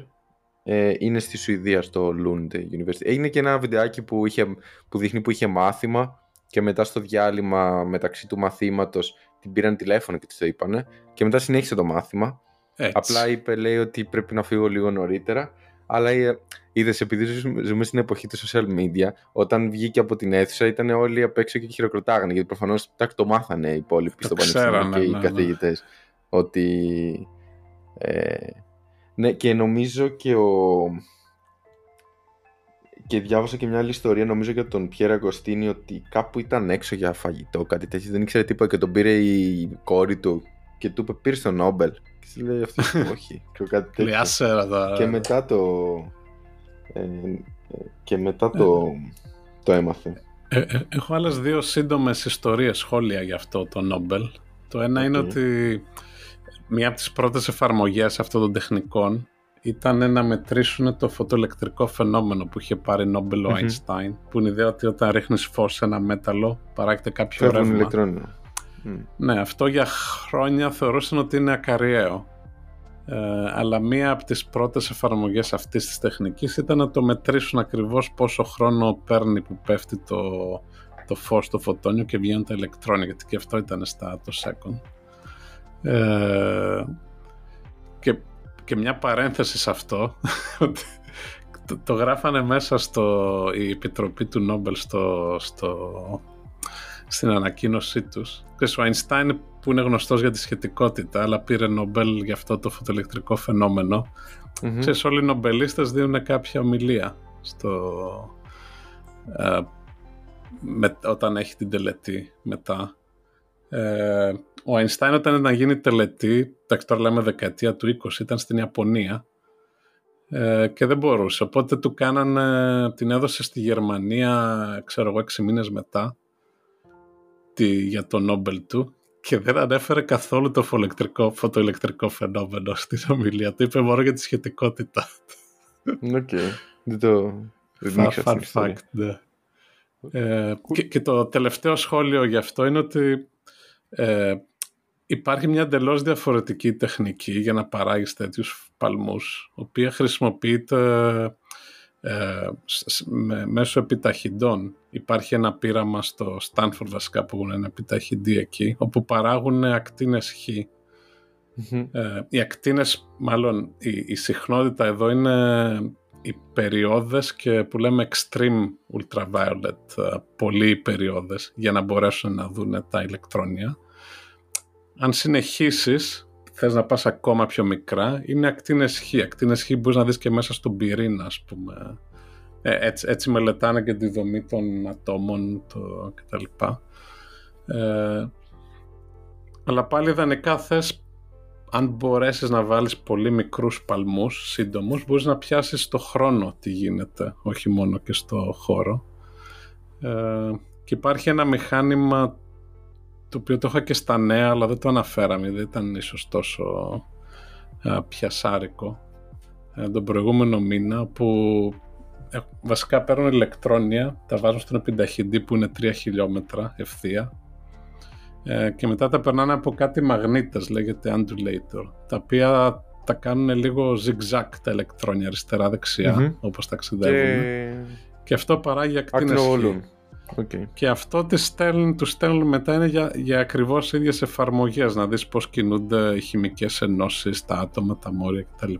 [SPEAKER 2] ε, είναι στη Σουηδία στο Lund University. Έγινε και ένα βιντεάκι που, είχε, που δείχνει που είχε μάθημα και μετά στο διάλειμμα μεταξύ του μαθήματος την πήραν τηλέφωνο και της το είπανε και μετά συνέχισε το μάθημα. Απλά είπε λέει ότι πρέπει να φύγω λίγο νωρίτερα αλλά ε, είδες, επειδή ζούμε στην εποχή του social media, όταν βγήκε από την αίθουσα ήταν όλοι απ' έξω και χειροκροτάγανε. Γιατί προφανώς το μάθανε οι υπόλοιποι στο πανεπιστήμιο και οι ναι, ναι. καθηγητές. Ότι. Ε, ναι, και νομίζω και ο. Και διάβασα και μια άλλη ιστορία, νομίζω για τον Πιέρα Αγκοστίνη, ότι κάπου ήταν έξω για φαγητό, κάτι τέτοιο. Δεν ήξερε τίποτα και τον πήρε η κόρη του και του είπε: Πήρε τον Νόμπελ. Και σου λέει αυτός, όχι. Και κάτι τέτοιο. Και μετά το. Ε, και μετά το, το έμαθε.
[SPEAKER 1] Ε, ε, έχω άλλες δύο σύντομες ιστορίες, σχόλια για αυτό το Νόμπελ. Το ένα είναι ότι μία από τις πρώτες εφαρμογές αυτών των τεχνικών ήταν να μετρήσουν το φωτοελεκτρικό φαινόμενο που είχε πάρει Νόμπελ ο Einstein, που είναι η ιδέα ότι όταν ρίχνεις φως σε ένα μέταλλο παράγεται κάποιο ρεύμα.
[SPEAKER 2] ηλεκτρόνιο.
[SPEAKER 1] Ναι, αυτό για χρόνια θεωρούσαν ότι είναι ακαριαίο. Ε, αλλά μία από τις πρώτες εφαρμογές αυτής της τεχνικής ήταν να το μετρήσουν ακριβώς πόσο χρόνο παίρνει που πέφτει το, το φως στο φωτόνιο και βγαίνουν τα ηλεκτρόνια, γιατί και αυτό ήταν στα το second. Ε, και, και μια παρένθεση σε αυτό, το, το γράφανε μέσα στο, η επιτροπή του Νόμπελ στο, στο στην ανακοίνωσή τους. Και ο Αϊνστάιν που είναι γνωστός για τη σχετικότητα αλλά πήρε Νομπέλ για αυτό το φωτοελεκτρικό φαινόμενο. Mm-hmm. Ξέρεις, όλοι οι νομπελίστες δίνουν κάποια ομιλία στο, ε, με, όταν έχει την τελετή μετά. Ε, ο Αϊνστάιν όταν ήταν να γίνει τελετή, εντάξει τώρα λέμε δεκαετία του 20, ήταν στην Ιαπωνία ε, και δεν μπορούσε. Οπότε του κάνανε, την έδωσε στη Γερμανία, ξέρω εγώ, έξι μήνες μετά για το Νόμπελ του και δεν ανέφερε καθόλου το φωτοελεκτρικό, φωτοελεκτρικό φαινόμενο στην ομιλία του. Είπε μόνο για τη σχετικότητα.
[SPEAKER 2] Οκ. Δεν το...
[SPEAKER 1] Fun fact, ναι. Ε, και, και, το τελευταίο σχόλιο γι' αυτό είναι ότι ε, υπάρχει μια εντελώς διαφορετική τεχνική για να παράγεις τέτοιους παλμούς, η οποία χρησιμοποιείται ε, μέσω επιταχυντών. Υπάρχει ένα πείραμα στο Stanford βασικά που έχουν ένα επιταχυντή εκεί, όπου παράγουν ακτίνες Χ. Ε, οι ακτίνες, μάλλον η, η συχνότητα εδώ είναι οι περιόδες και που λέμε extreme ultraviolet, ε, πολλοί περιόδες, για να μπορέσουν να δουν τα ηλεκτρόνια. Αν συνεχίσεις θες να πας ακόμα πιο μικρά, είναι ακτίνες Χ. Ακτίνες Χ μπορείς να δεις και μέσα στον πυρήνα, ας πούμε. Ε, έτσι, έτσι μελετάνε και τη δομή των ατόμων το, κτλ. Ε, αλλά πάλι ιδανικά θες, αν μπορέσεις να βάλεις πολύ μικρούς παλμούς, σύντομους, μπορείς να πιάσεις το χρόνο τι γίνεται, όχι μόνο και στο χώρο. Ε, και υπάρχει ένα μηχάνημα το οποίο το είχα και στα νέα αλλά δεν το αναφέραμε, δεν ήταν ίσως τόσο α, πιασάρικο ε, τον προηγούμενο μήνα που ε, βασικά παίρνουν ηλεκτρόνια, τα βάζουν στον επιταχυντή που είναι 3 χιλιόμετρα ευθεία ε, και μετά τα περνάνε από κάτι μαγνήτες, λέγεται undulator, τα οποία τα κάνουν λίγο zigzag τα ηλεκτρόνια αριστερά-δεξιά, mm-hmm. όπως ταξιδεύουν. Και... και αυτό παράγει ακτίνες
[SPEAKER 2] Okay.
[SPEAKER 1] Και αυτό τι στέλνουν, τους στέλνουν μετά είναι για, για ακριβώς ίδιες εφαρμογές, να δεις πώς κινούνται οι χημικές ενώσεις, τα άτομα, τα μόρια κτλ.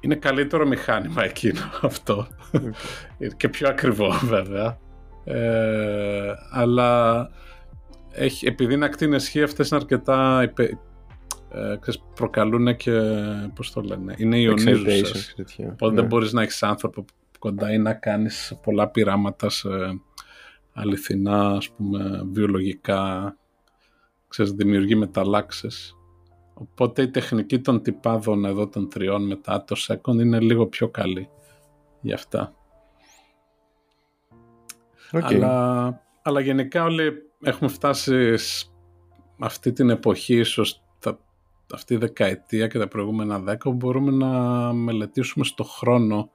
[SPEAKER 1] Είναι καλύτερο μηχάνημα εκείνο αυτό. και πιο ακριβό βέβαια. Ε, αλλά έχει, επειδή είναι ακτίνες χ, αυτές είναι αρκετά υπε, ε, προκαλούν και πώς το λένε, είναι ιονίζουσες. Οπότε δεν ναι. μπορείς να έχεις άνθρωπο κοντά ή να κάνεις πολλά πειράματα σε αληθινά, ας πούμε, βιολογικά, ξέρεις, δημιουργεί μεταλλάξεις. Οπότε η τεχνική των τυπάδων εδώ των τριών μετά το second είναι λίγο πιο καλή για αυτά. Okay. Αλλά, αλλά γενικά όλοι έχουμε φτάσει αυτή την εποχή ίσως αυτή η δεκαετία και τα προηγούμενα δέκα μπορούμε να μελετήσουμε στο χρόνο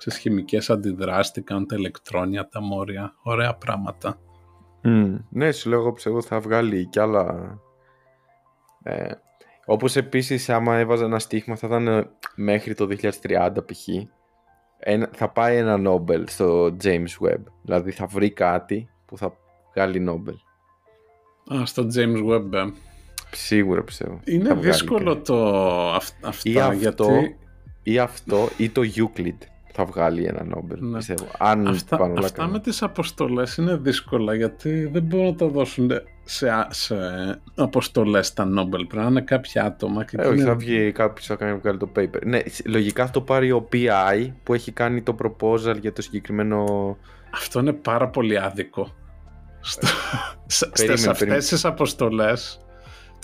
[SPEAKER 1] σε χημικές αντιδράσεις, τι κάνουν τα ηλεκτρόνια, τα μόρια, ωραία πράγματα.
[SPEAKER 2] Mm, ναι, σου λέω, πιστεύω θα βγάλει κι άλλα... Ε, όπως επίσης, άμα έβαζα ένα στοίχημα, θα ήταν ε, μέχρι το 2030 π.χ. θα πάει ένα Νόμπελ στο James Webb. Δηλαδή θα βρει κάτι που θα βγάλει Νόμπελ.
[SPEAKER 1] Α, στο James Webb. Ε.
[SPEAKER 2] Σίγουρα πιστεύω.
[SPEAKER 1] Είναι δύσκολο το αυτό, ή αυτό, γιατί...
[SPEAKER 2] ή αυτό ή το Euclid θα βγάλει ένα Νόμπελ, ναι. πιστεύω. Αν
[SPEAKER 1] αυτά, αυτά με τις αποστολές είναι δύσκολα γιατί δεν μπορούν να τα δώσουν σε, σε αποστολές τα Νόμπελ. Πρέπει να είναι κάποια άτομα.
[SPEAKER 2] Και ε, όχι, θα βγει κάποιος θα κάνει βγάλει το paper. Ναι, λογικά θα το πάρει ο PI που έχει κάνει το proposal για το συγκεκριμένο...
[SPEAKER 1] Αυτό είναι πάρα πολύ άδικο. Στο... σε αυτές τις αποστολές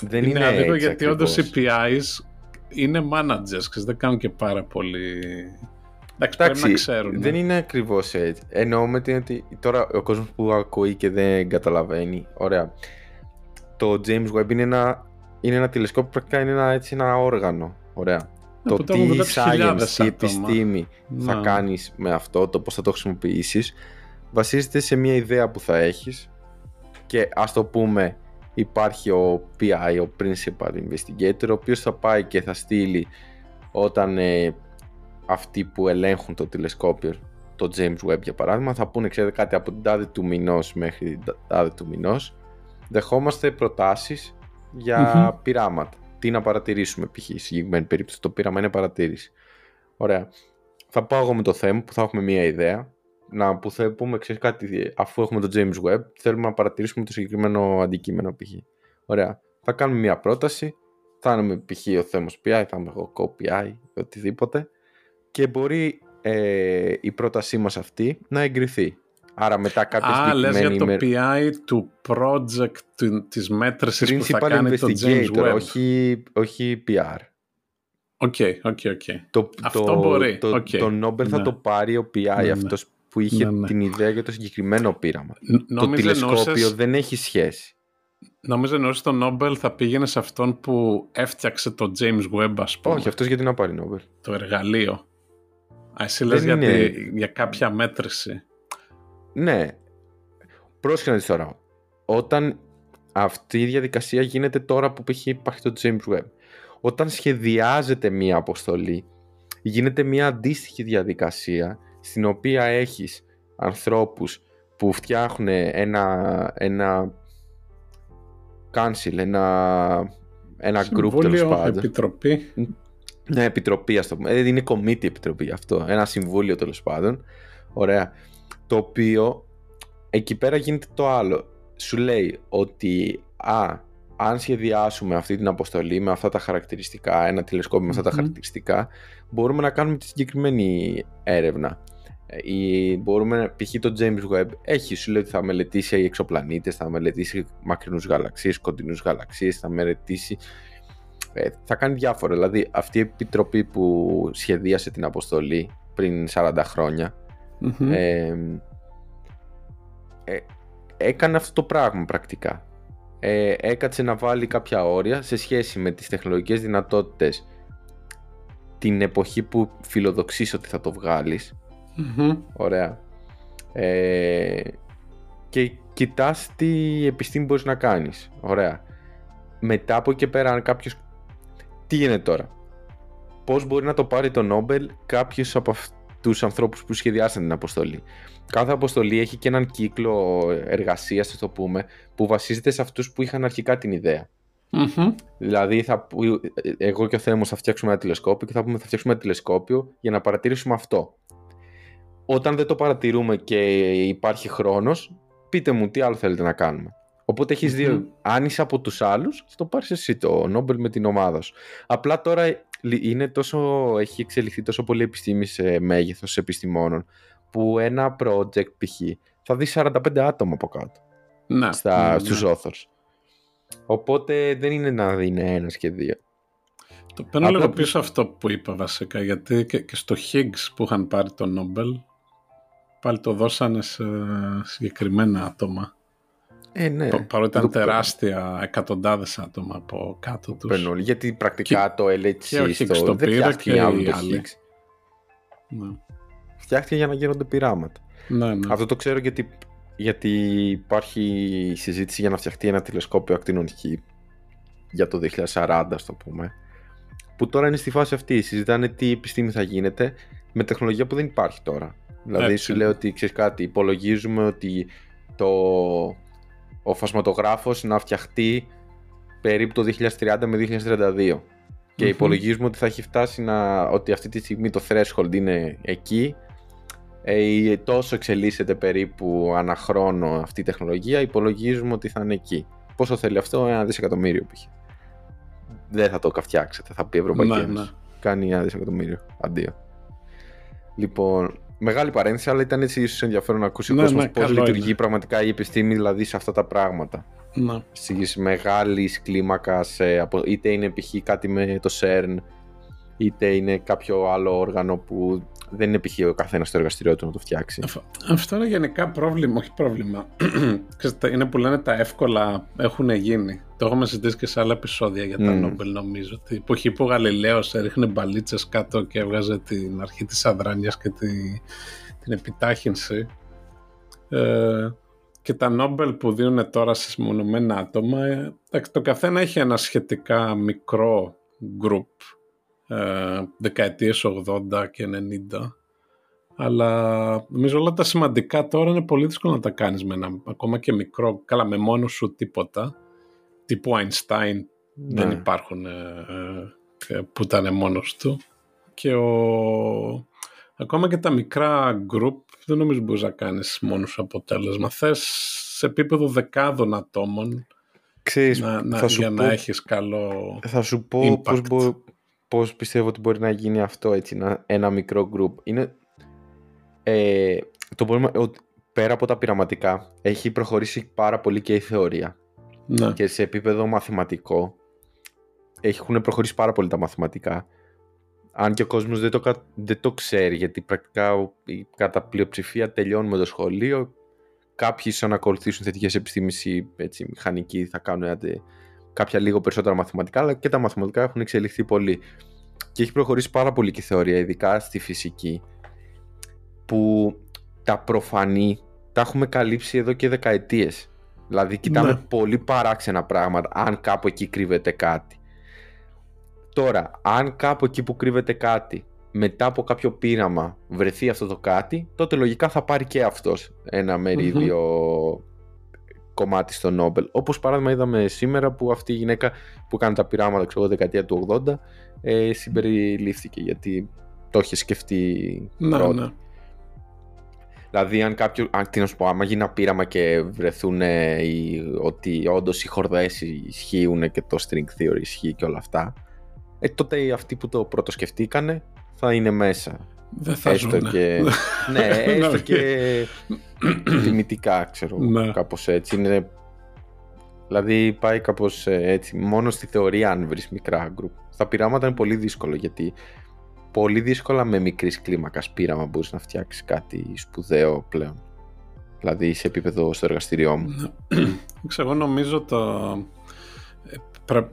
[SPEAKER 1] δεν είναι, είναι άδικο γιατί όντως οι PIs είναι managers και δεν κάνουν και πάρα πολύ Εντάξει, πρέπει να ξέρουν.
[SPEAKER 2] Δεν είναι ακριβώς έτσι. Εννοώ με την ότι τώρα ο κόσμος που ακούει και δεν καταλαβαίνει. Ωραία. Το James Webb είναι ένα, είναι ένα τηλεσκόπιο, πρακτικά είναι ένα, έτσι, ένα όργανο. Ωραία.
[SPEAKER 1] Ναι, το τι science, τι
[SPEAKER 2] επιστήμη θα ναι. κάνεις με αυτό, το πώς θα το χρησιμοποιήσεις, βασίζεται σε μια ιδέα που θα έχεις και ας το πούμε υπάρχει ο PI, ο Principal Investigator, ο οποίος θα πάει και θα στείλει όταν ε, αυτοί που ελέγχουν το τηλεσκόπιο, το James Webb για παράδειγμα, θα πούνε ξέρετε κάτι από την τάδε του μηνός μέχρι την τάδε του μηνός. Δεχόμαστε προτάσεις για πειράματα. Τι να παρατηρήσουμε, π.χ. στη συγκεκριμένη περίπτωση. Το πείραμα είναι παρατήρηση. Ωραία. Θα πάω εγώ με το θέμα που θα έχουμε μία ιδέα. Να που θα πούμε, ξέρεις κάτι, αφού έχουμε το James Webb, θέλουμε να παρατηρήσουμε το συγκεκριμένο αντικείμενο, π.χ. Ωραία. Θα κάνουμε μία πρόταση. Θα είναι π.χ. ο θέμα PI, θα είμαι εγώ co-PI, οτιδήποτε και μπορεί ε, η πρότασή μας αυτή να εγκριθεί. Άρα μετά κάποια
[SPEAKER 1] Α, λες για το PI του project της μέτρησης που θα κάνει το James Webb.
[SPEAKER 2] Όχι, όχι PR.
[SPEAKER 1] OK, OK, OK. Αυτό το, μπορεί.
[SPEAKER 2] Το, okay. το Nobel θα ναι. το πάρει ο PI, ναι, ναι. αυτός που είχε ναι, την ιδέα για το συγκεκριμένο πείραμα. το τηλεσκόπιο δεν έχει σχέση.
[SPEAKER 1] Νομίζω εννοείς το Νόμπελ θα πήγαινε σε αυτόν που έφτιαξε το James Webb, ας πούμε.
[SPEAKER 2] Όχι, αυτός γιατί να πάρει Νόμπελ.
[SPEAKER 1] Το εργαλείο. Α, εσύ λες για, για κάποια μέτρηση.
[SPEAKER 2] Ναι. Πρόσχε να δεις τώρα. Όταν αυτή η διαδικασία γίνεται τώρα που υπάρχει το James Webb. Όταν σχεδιάζεται μία αποστολή, γίνεται μία αντίστοιχη διαδικασία στην οποία έχεις ανθρώπους που φτιάχνουν ένα, ένα council, ένα, ένα group τέλος πάντων.
[SPEAKER 1] Επιτροπή.
[SPEAKER 2] Ναι, επιτροπή, ας το πούμε. Ε, είναι κομίτη επιτροπή αυτό. Ένα συμβούλιο τέλος πάντων. Ωραία. Το οποίο εκεί πέρα γίνεται το άλλο. Σου λέει ότι α, αν σχεδιάσουμε αυτή την αποστολή με αυτά τα χαρακτηριστικά, ένα τηλεσκόπιο με αυτά τα χαρακτηριστικά, μπορούμε να κάνουμε τη συγκεκριμένη έρευνα. Ε, ή μπορούμε, π.χ. το James Webb έχει σου λέει ότι θα μελετήσει εξωπλανήτες, θα μελετήσει μακρινούς γαλαξίες, κοντινούς γαλαξίες, θα μελετήσει ε, θα κάνει διάφορα. Δηλαδή αυτή η επιτροπή που σχεδίασε την αποστολή πριν 40 χρονια ε, έκανε αυτό το πράγμα πρακτικά. Ε, έκατσε να βάλει κάποια όρια σε σχέση με τις τεχνολογικές δυνατότητες την εποχή που φιλοδοξείς ότι θα το βγαλεις Ωραία. Ε, και κοιτάς τι επιστήμη μπορείς να κάνεις. Ωραία. Μετά από εκεί πέρα αν κάποιος τι γίνεται τώρα; Πώς μπορεί να το πάρει το Νόμπελ κάποιος από τους ανθρώπους που σχεδιάσαν την αποστολή; Κάθε αποστολή έχει και έναν κύκλο εργασίας, θα το πούμε, που βασίζεται σε αυτούς που είχαν αρχικά την ιδέα. Δηλαδή, θα, εγώ και ο Θέμος θα φτιάξουμε ένα τηλεσκόπιο και θα πούμε θα φτιάξουμε ένα τηλεσκόπιο για να παρατηρήσουμε αυτό. Όταν δεν το παρατηρούμε και υπάρχει χρόνος, πείτε μου τι άλλο θέλετε να κάνουμε. Οπότε έχεις δύο. Αν είσαι από τους άλλους, θα το πάρεις εσύ το Νόμπελ με την ομάδα σου. Απλά τώρα είναι τόσο, έχει εξελιχθεί τόσο πολύ επιστήμη σε μέγεθος επιστημόνων που ένα project π.χ. θα δεις 45 άτομα από κάτω.
[SPEAKER 1] Να,
[SPEAKER 2] στα, ναι, στους authors. Οπότε δεν είναι να είναι ένα και δύο.
[SPEAKER 1] Το παίρνω λίγο πίσω αυτό που είπα βασικά, γιατί και, και στο Higgs που είχαν πάρει το Νόμπελ, πάλι το δώσανε σε συγκεκριμένα άτομα.
[SPEAKER 2] Ε, ναι.
[SPEAKER 1] Παρότι ήταν τεράστια εκατοντάδες άτομα από κάτω τους.
[SPEAKER 2] όλοι, γιατί πρακτικά το LHC
[SPEAKER 1] στο, στο δεν φτιάχτηκε
[SPEAKER 2] για άλλο το Higgs. Ναι. Φτιάχτηκε για να γίνονται πειράματα.
[SPEAKER 1] Ναι, ναι.
[SPEAKER 2] Αυτό το ξέρω γιατί, γιατί υπάρχει συζήτηση για να φτιαχτεί ένα τηλεσκόπιο ακτίνων Χ για το 2040, το πούμε. Που τώρα είναι στη φάση αυτή. Συζητάνε τι επιστήμη θα γίνεται με τεχνολογία που δεν υπάρχει τώρα. Δηλαδή, σου λέω ότι ξέρεις κάτι, υπολογίζουμε ότι το, ο φασματογράφος να φτιαχτεί περίπου το 2030 με 2032 και υπολογίζουμε ότι θα έχει φτάσει να, ότι αυτή τη στιγμή το threshold είναι εκεί. Ε, τόσο εξελίσσεται περίπου ανά χρόνο αυτή η τεχνολογία υπολογίζουμε ότι θα είναι εκεί. Πόσο θέλει αυτό; Ένα δισεκατομμύριο π.χ. δεν θα το καφτιάξετε θα πει η Ευρωπαϊκή ναι, Ένωση. ναι. κάνει ένα δισεκατομμύριο αντίο. Λοιπόν Μεγάλη παρένθεση, αλλά ήταν έτσι ίσως ενδιαφέρον να ακούσει ναι, ο κόσμος ναι, πώς λειτουργεί είναι. πραγματικά η επιστήμη δηλαδή σε αυτά τα πράγματα.
[SPEAKER 1] Ναι.
[SPEAKER 2] Στις μεγάλης κλίμακας, είτε είναι π.χ. κάτι με το CERN, είτε είναι κάποιο άλλο όργανο που δεν είναι π.χ. ο καθένας στο εργαστήριό του να το φτιάξει.
[SPEAKER 1] Αυτό είναι γενικά πρόβλημα, όχι πρόβλημα. είναι που λένε τα εύκολα έχουν γίνει. Το έχουμε συζητήσει και σε άλλα επεισόδια για τα Νόμπελ, νομίζω. Την εποχή που ο Γαλιλαίος έριχνε μπαλίτσες κάτω και έβγαζε την αρχή της αδράνειας και τη, την επιτάχυνση. Ε, και τα Νόμπελ που δίνουν τώρα σε μονομένα άτομα, ε, το καθένα έχει ένα σχετικά μικρό γκρουπ ε, δεκαετίες 80 και 90 αλλά νομίζω όλα τα σημαντικά τώρα είναι πολύ δύσκολο να τα κάνεις με ένα ακόμα και μικρό, καλά με μόνος σου τίποτα. Τύπου Einstein ναι. δεν υπάρχουν ε, ε, που ήταν μόνος του. Και ο... ακόμα και τα μικρά group δεν νομίζω μπορείς να κάνεις μόνος σου αποτέλεσμα. Θες σε επίπεδο δεκάδων ατόμων
[SPEAKER 2] Ξέρεις,
[SPEAKER 1] να, να, για να έχεις καλό
[SPEAKER 2] θα σου πω πώς, μπο, πώς πιστεύω ότι μπορεί να γίνει αυτό έτσι, ένα, μικρό group. Είναι ε, το πρόβλημα ότι πέρα από τα πειραματικά έχει προχωρήσει πάρα πολύ και η θεωρία.
[SPEAKER 1] Ναι.
[SPEAKER 2] Και σε επίπεδο μαθηματικό έχουν προχωρήσει πάρα πολύ τα μαθηματικά. Αν και ο κόσμος δεν το, δεν το ξέρει, γιατί πρακτικά κατά πλειοψηφία τελειώνουμε το σχολείο, κάποιοι σαν να ακολουθήσουν θετικές επιστήμες ή έτσι, μηχανικοί θα κάνουν κάποια λίγο περισσότερα μαθηματικά, αλλά και τα μαθηματικά έχουν εξελιχθεί πολύ. Και έχει προχωρήσει πάρα πολύ και η θεωρία, ειδικά στη φυσική, που τα προφανή τα έχουμε καλύψει εδώ και δεκαετίες. Δηλαδή κοιτάμε ναι. πολύ παράξενα πράγματα, αν κάπου εκεί κρύβεται κάτι. Τώρα, αν κάπου εκεί που κρύβεται κάτι, μετά από κάποιο πείραμα βρεθεί αυτό το κάτι, τότε λογικά θα πάρει και αυτός ένα κομμάτι στο Νόμπελ. Όπως παράδειγμα είδαμε σήμερα που αυτή η γυναίκα που κάνει τα πειράματα, ξέρω δεκαετία του 80, ε, συμπεριλήφθηκε γιατί το είχε σκεφτεί
[SPEAKER 1] ναι, πρώτα. Ναι.
[SPEAKER 2] Δηλαδή, αν κάποιο. Αν, τι να σου πω, άμα γίνει ένα πείραμα και βρεθούν ε, ότι όντως οι χορδές ισχύουν και το string theory ισχύει και όλα αυτά, ε, τότε αυτοί που το πρωτοσκεφτήκανε θα είναι μέσα.
[SPEAKER 1] Δεν θα έστω
[SPEAKER 2] και, ναι, έστω και τιμητικά, ξέρω, ναι. κάπως έτσι. Είναι, δηλαδή πάει κάπως ε, έτσι, μόνο στη θεωρία αν βρεις μικρά γκρουπ. Στα πειράματα είναι πολύ δύσκολο γιατί πολύ δύσκολα με μικρής κλίμακας πείραμα μπορείς να φτιάξεις κάτι σπουδαίο πλέον. Δηλαδή σε επίπεδο στο εργαστήριό μου.
[SPEAKER 1] Ναι. Ξέρω, εγώ νομίζω το...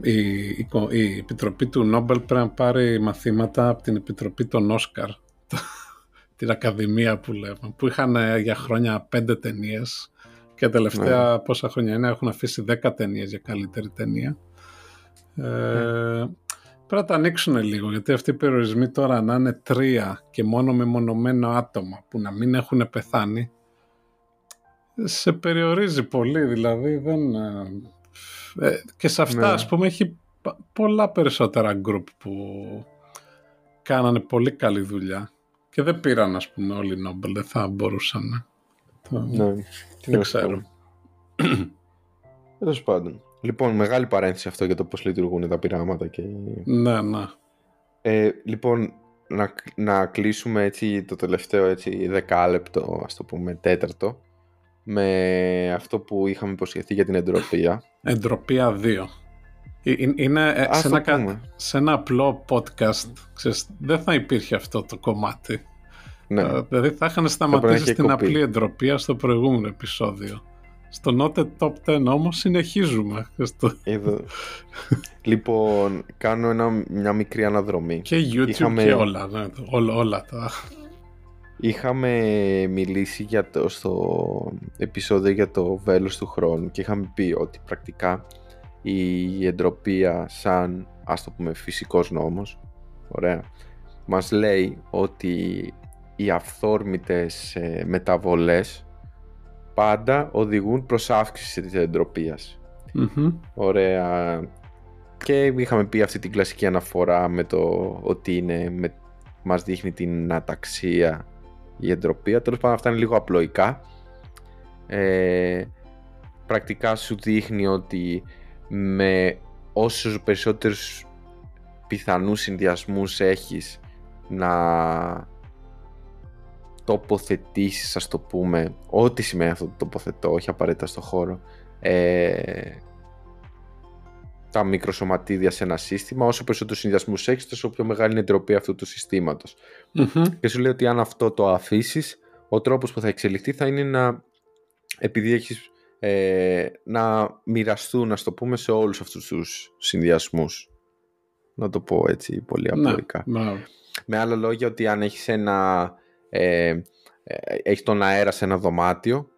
[SPEAKER 1] Η, η, η, Επιτροπή του Νόμπελ πρέπει να πάρει μαθήματα από την Επιτροπή των Όσκαρ την Ακαδημία που λέμε, που είχαν ε, για χρόνια πέντε ταινίες και τελευταία ναι. πόσα χρόνια είναι έχουν αφήσει δέκα ταινίες για καλύτερη ταινία. Ε, ναι. Πρέπει να τα ανοίξουν λίγο, γιατί αυτοί οι περιορισμοί τώρα να είναι τρία και μόνο με μονομένο άτομα που να μην έχουν πεθάνει, σε περιορίζει πολύ, δηλαδή δεν... Ε, και σε αυτά, ναι. ας πούμε, έχει πολλά περισσότερα γκρουπ που κάνανε πολύ καλή δουλειά και δεν πήραν, ας πούμε, όλοι οι Νόμπελ. Δεν θα μπορούσαν.
[SPEAKER 2] Ναι,
[SPEAKER 1] δεν ξέρω.
[SPEAKER 2] Τέλος πάντων. Λοιπόν, μεγάλη παρένθεση αυτό για το πώς λειτουργούν τα πειράματα. Και...
[SPEAKER 1] Ναι, ναι.
[SPEAKER 2] Ε, λοιπόν, να, να κλείσουμε έτσι το τελευταίο έτσι, δεκάλεπτο, ας το πούμε, τέταρτο, με αυτό που είχαμε υποσχεθεί για την εντροπία.
[SPEAKER 1] Εντροπία 2. Ε, είναι ε, σε, ένα, σε ένα απλό podcast, ξέρεις, δεν θα υπήρχε αυτό το κομμάτι. Ναι. Ε, δηλαδή θα είχαν σταματήσει στην απλή εντροπία στο προηγούμενο επεισόδιο. Στο Note Top 10 όμως συνεχίζουμε.
[SPEAKER 2] Εδώ. λοιπόν, κάνω ένα, μια μικρή αναδρομή.
[SPEAKER 1] Και YouTube και όλα, ναι, όλα, όλα τα...
[SPEAKER 2] Είχαμε μιλήσει για το, στο επεισόδιο για το βέλος του χρόνου και είχαμε πει ότι πρακτικά η εντροπία σαν ας το πούμε φυσικός νόμος ωραία, μας λέει ότι οι αυθόρμητες ε, μεταβολές πάντα οδηγούν προς αύξηση της εντροπιας Ωραία. Και είχαμε πει αυτή την κλασική αναφορά με το ότι είναι, με, μας δείχνει την αταξία η εντροπία. Τέλος πάντων αυτά είναι λίγο απλοϊκά. Ε, πρακτικά σου δείχνει ότι με όσους περισσότερους πιθανούς συνδυασμούς έχεις να τοποθετήσεις ας το πούμε ό,τι σημαίνει αυτό το τοποθετώ όχι απαραίτητα στο χώρο ε, τα μικροσωματίδια σε ένα σύστημα όσο περισσότερους συνδυασμούς έχεις τόσο πιο μεγάλη είναι η εντροπή αυτού του συστηματος και σου λέει ότι αν αυτό το αφήσεις ο τρόπος που θα εξελιχθεί θα είναι να επειδή έχεις ε, να μοιραστούν, να το πούμε, σε όλους αυτούς τους συνδυασμούς. Να το πω έτσι πολύ ναι, απλοϊκά. Με άλλα λόγια ότι αν έχεις ένα... Ε, ε, έχεις τον αέρα σε ένα δωμάτιο,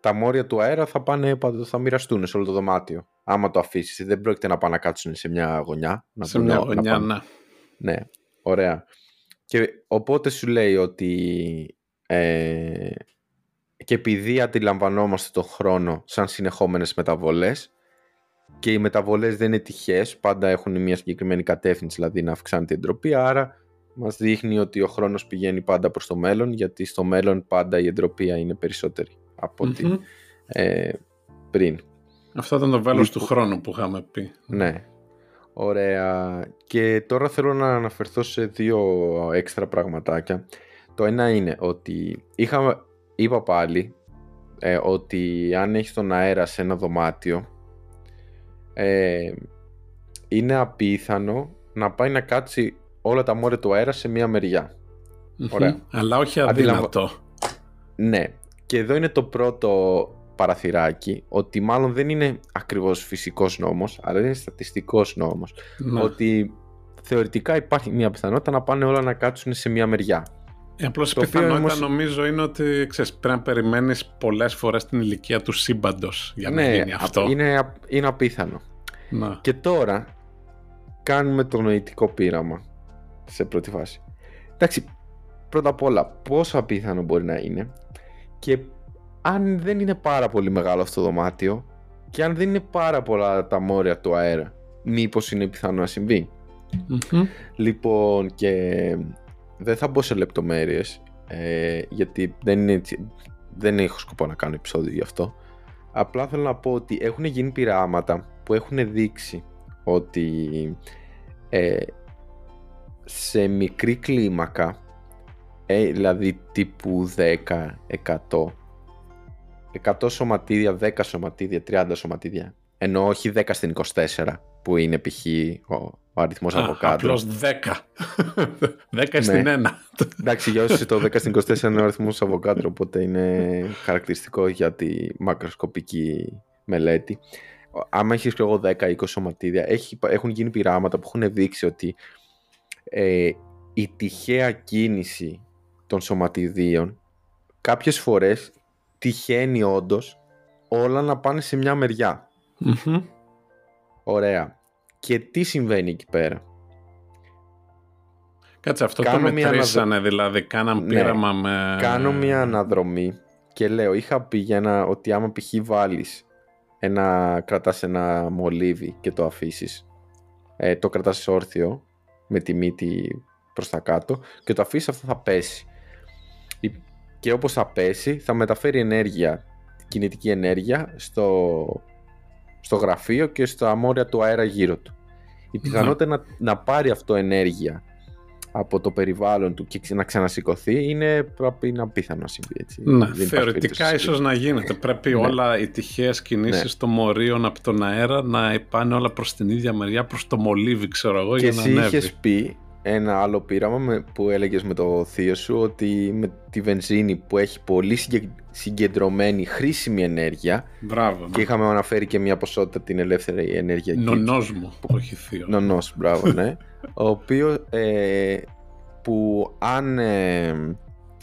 [SPEAKER 2] τα μόρια του αέρα θα, πάνε, θα μοιραστούν σε όλο το δωμάτιο. Άμα το αφήσεις, δεν πρόκειται να πάνε να κάτσουν σε μια γωνιά. Να
[SPEAKER 1] σε μια γωνιά, ναι.
[SPEAKER 2] Ναι, ωραία. Και οπότε σου λέει ότι ε, και επειδή αντιλαμβανόμαστε τον χρόνο σαν συνεχόμενες μεταβολές και οι μεταβολές δεν είναι τυχαίες, πάντα έχουν μια συγκεκριμένη κατεύθυνση, δηλαδή να αυξάνεται η εντροπή, άρα μας δείχνει ότι ο χρόνος πηγαίνει πάντα προς το μέλλον, γιατί στο μέλλον πάντα η εντροπία είναι περισσότερη από ό,τι ε, πριν.
[SPEAKER 1] Αυτό ήταν το βέλος του χρόνου που είχαμε πει.
[SPEAKER 2] Ναι. Ωραία. Και τώρα θέλω να αναφερθώ σε δύο έξτρα πραγματάκια. Το ένα είναι ότι είχαμε, είπα πάλι ε, ότι αν έχεις τον αέρα σε ένα δωμάτιο ε, είναι απίθανο να πάει να κάτσει όλα τα μόρια του αέρα σε μία μεριά.
[SPEAKER 1] Ωραία. Αλλά όχι αδύνατο.
[SPEAKER 2] Ναι. Και εδώ είναι το πρώτο παραθυράκι ότι μάλλον δεν είναι ακριβώς φυσικός νόμος αλλά είναι στατιστικός νόμος. Ναι. Ότι θεωρητικά υπάρχει μια πιθανότητα να πάνε όλα να κάτσουν σε μία μεριά.
[SPEAKER 1] Η απλώς η πιθανότητα όμως... νομίζω είναι ότι ξέρεις, πρέπει να περιμένεις πολλές φορές την ηλικία του σύμπαντος για να ναι, γίνει αυτό.
[SPEAKER 2] Είναι, είναι απίθανο. Να. Και τώρα κάνουμε το νοητικό πείραμα σε πρώτη φάση. Εντάξει, πρώτα απ' όλα, πόσο απίθανο μπορεί να είναι και αν δεν είναι πάρα πολύ μεγάλο αυτό το δωμάτιο και αν δεν είναι πάρα πολλά τα μόρια του αέρα, μήπως είναι πιθανό να συμβεί. Λοιπόν, και δεν θα μπω σε λεπτομέρειες ε, γιατί δεν, είναι, δεν έχω σκοπό να κάνω επεισόδιο γι' αυτό. Απλά θέλω να πω ότι έχουν γίνει πειράματα που έχουν δείξει ότι ε, σε μικρή κλίμακα, ε, δηλαδή τύπου 10, 100, 100 σωματίδια, 10 σωματίδια, 30 σωματίδια, ενώ όχι 10 στην 24 που είναι π.χ. ο, ο αριθμός αβοκάντο.
[SPEAKER 1] Απλώς 10. 10 στην 1.
[SPEAKER 2] Εντάξει, για όσου το 10 στην 24 είναι ο αριθμός αβοκάντο, οπότε είναι χαρακτηριστικό για τη μακροσκοπική μελέτη. Άμα έχεις εγώ 10-20 σωματίδια, έχει, έχουν γίνει πειράματα που έχουν δείξει ότι ε, η τυχαία κίνηση των σωματιδίων κάποιες φορές τυχαίνει όντως όλα να πάνε σε μια μεριά. Ωραία. Και τι συμβαίνει εκεί πέρα;
[SPEAKER 1] Κάτσε αυτό Κάνω το μετρήσανε δηλαδή, κάναν ναι. πείραμα με...
[SPEAKER 2] Κάνω μια αναδρομή και λέω, είχα πει για ένα, ότι άμα π.χ. βάλεις ένα, κρατάς ένα μολύβι και το αφήσεις, ε, το κρατάς όρθιο με τη μύτη προς τα κάτω και το αφήσεις αυτό θα πέσει. Και όπως θα πέσει θα μεταφέρει ενέργεια, κινητική ενέργεια στο στο γραφείο και στα αμόρια του αέρα γύρω του. Η πιθανότητα να, να πάρει αυτό ενέργεια από το περιβάλλον του και να ξανασηκωθεί είναι, είναι απίθανο να συμβεί έτσι.
[SPEAKER 1] Ναι, θεωρητικά ίσως να γίνεται. Πρέπει ναι. όλα οι τυχαίες κινήσεις ναι. των μορίων από τον αέρα να πάνε όλα προς την ίδια μεριά, προς το μολύβι ξέρω εγώ
[SPEAKER 2] και
[SPEAKER 1] για να ανέβει.
[SPEAKER 2] Και πει ένα άλλο πείραμα που έλεγες με το θείο σου ότι με τη βενζίνη που έχει πολύ συγκεντρωμένη χρήσιμη ενέργεια
[SPEAKER 1] μπράβο,
[SPEAKER 2] ναι. και είχαμε αναφέρει και μια ποσότητα την ελεύθερη ενέργεια
[SPEAKER 1] Νονός μου, που... όχι θείο
[SPEAKER 2] Νονός, μπράβο, ναι ο οποίος ε, που αν ε,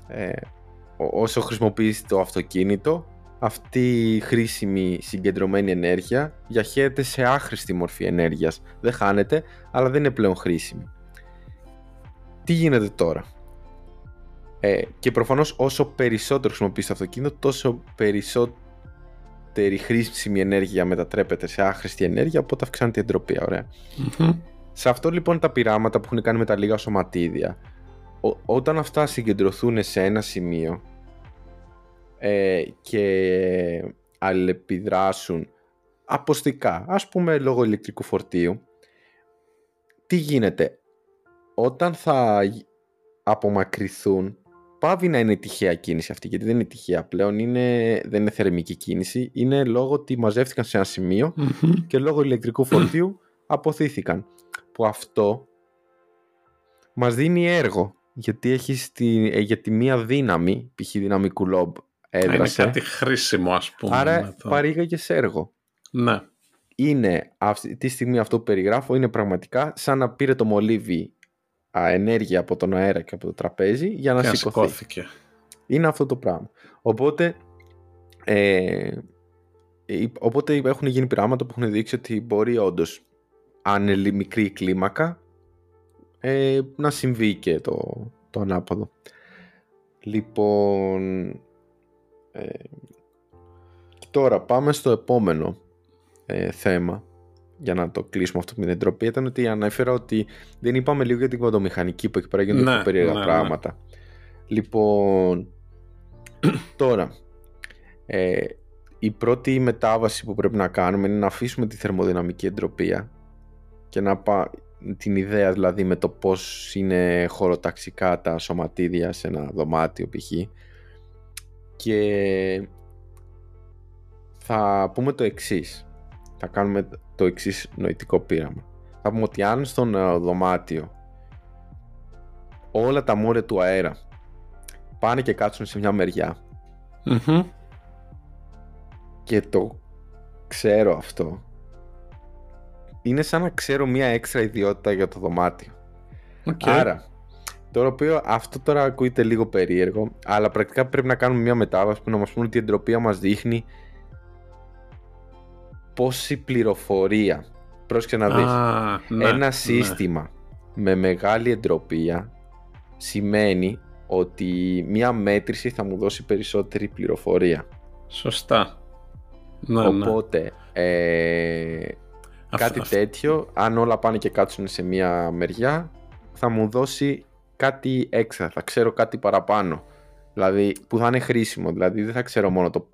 [SPEAKER 2] ε, όσο χρησιμοποιείς το αυτοκίνητο αυτή η χρήσιμη συγκεντρωμένη ενέργεια διαχέεται σε άχρηστη μορφή ενέργειας. Δεν χάνεται, αλλά δεν είναι πλέον χρήσιμη. Τι γίνεται τώρα; Ε, και προφανώς όσο περισσότερο χρησιμοποιείς το αυτοκίνητο, τόσο περισσότερη χρήσιμη ενέργεια μετατρέπεται σε άχρηστη ενέργεια, οπότε αυξάνεται η εντροπία, Σε αυτό λοιπόν τα πειράματα που έχουν κάνει με τα λίγα σωματίδια, όταν αυτά συγκεντρωθούν σε ένα σημείο, ε, και αλληλεπιδράσουν αποστικά, ας πούμε λόγω ηλεκτρικού φορτίου, τι γίνεται; Όταν θα απομακρυθούν, πάβει να είναι τυχαία κίνηση αυτή, γιατί δεν είναι τυχαία πλέον, είναι, δεν είναι θερμική κίνηση, είναι λόγω ότι μαζεύτηκαν σε ένα και λόγω ηλεκτρικού φορτίου αποθήθηκαν. Που αυτό μας δίνει έργο, γιατί έχει τη, ε, γιατί μία δύναμη, π.χ. δυναμικού λόμπ, έδρασε.
[SPEAKER 1] Είναι κάτι χρήσιμο ας πούμε.
[SPEAKER 2] Άρα το... παρήγαγε σε έργο.
[SPEAKER 1] Ναι.
[SPEAKER 2] Είναι αυτή τη στιγμή αυτό που περιγράφω είναι πραγματικά σαν να πήρε το μολύβι α, ενέργεια από τον αέρα και από το τραπέζι για να και σηκωθεί. Σηκώθηκε. Είναι αυτό το πράγμα. Οπότε, ε, οπότε έχουν γίνει πράγματα που έχουν δείξει ότι μπορεί όντως αν είναι μικρή κλίμακα ε, να συμβεί και το, το ανάποδο. Λοιπόν, ε, τώρα πάμε στο επόμενο ε, θέμα για να το κλείσουμε αυτό με την εντροπή ήταν ότι ανέφερα ότι δεν είπαμε λίγο για την κοντομηχανική που εκεί πέρα γίνονται ναι, περίεργα ναι, ναι. πράγματα. Λοιπόν, τώρα, ε, η πρώτη μετάβαση που πρέπει να κάνουμε είναι να αφήσουμε τη θερμοδυναμική εντροπία και να πά, την ιδέα δηλαδή με το πώς είναι χωροταξικά τα σωματίδια σε ένα δωμάτιο π.χ και θα πούμε το εξής. Θα κάνουμε το εξής νοητικό πείραμα. Θα πούμε ότι αν στον ε, δωμάτιο όλα τα μόρια του αέρα πάνε και κάτσουν σε μια μερια και το ξέρω αυτό είναι σαν να ξέρω μια έξτρα ιδιότητα για το δωμάτιο. Άρα το οποίο αυτό τώρα ακούγεται λίγο περίεργο, αλλά πρακτικά πρέπει να κάνουμε μια μετάβαση που να μας πούνε ότι η εντροπία μας δείχνει πόση πληροφορία. Πρόσεξε να δεις. Ναι, Ένα ναι. σύστημα με μεγάλη εντροπία σημαίνει ότι μια μέτρηση θα μου δώσει περισσότερη πληροφορία.
[SPEAKER 1] Σωστά.
[SPEAKER 2] Ναι, Οπότε, ε, κάτι τέτοιο, αν όλα πάνε και κάτσουν σε μια μεριά, θα μου δώσει κάτι έξτρα, θα ξέρω κάτι παραπάνω. Δηλαδή που θα είναι χρήσιμο. Δηλαδή δεν θα ξέρω μόνο το,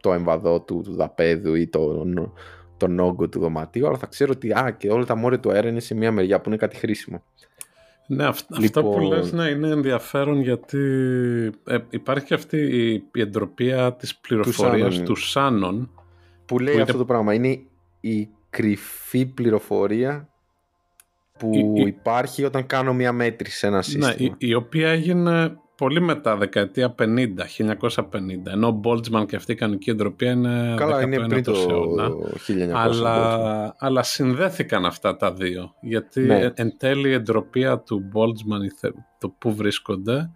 [SPEAKER 2] το εμβαδό του, του δαπέδου ή το, τον όγκο του δωματίου, αλλά θα ξέρω ότι α, και όλα τα μόρια του αέρα είναι σε μια μεριά που είναι κάτι χρήσιμο.
[SPEAKER 1] Ναι, αυτό που λοιπόν- λες ναι, είναι ενδιαφέρον γιατί ε, υπάρχει αυτή η, η εντροπία της πληροφορίας του Σάνων.
[SPEAKER 2] Που λέει αυτό το πράγμα. Είναι η κρυφή πληροφορία που υπάρχει όταν κάνω μια μέτρηση σε ένα ναι, σύστημα.
[SPEAKER 1] Ναι, η, οποία έγινε πολύ μετά, δεκαετία 50, 1950. Ενώ ο Boltzmann και αυτή η κανονική εντροπία είναι
[SPEAKER 2] Καλά, είναι πριν το 1900.
[SPEAKER 1] Αλλά, αλλά συνδέθηκαν αυτά τα δύο. Γιατί ναι. εν τέλει η εντροπία του Boltzmann, το που βρίσκονται,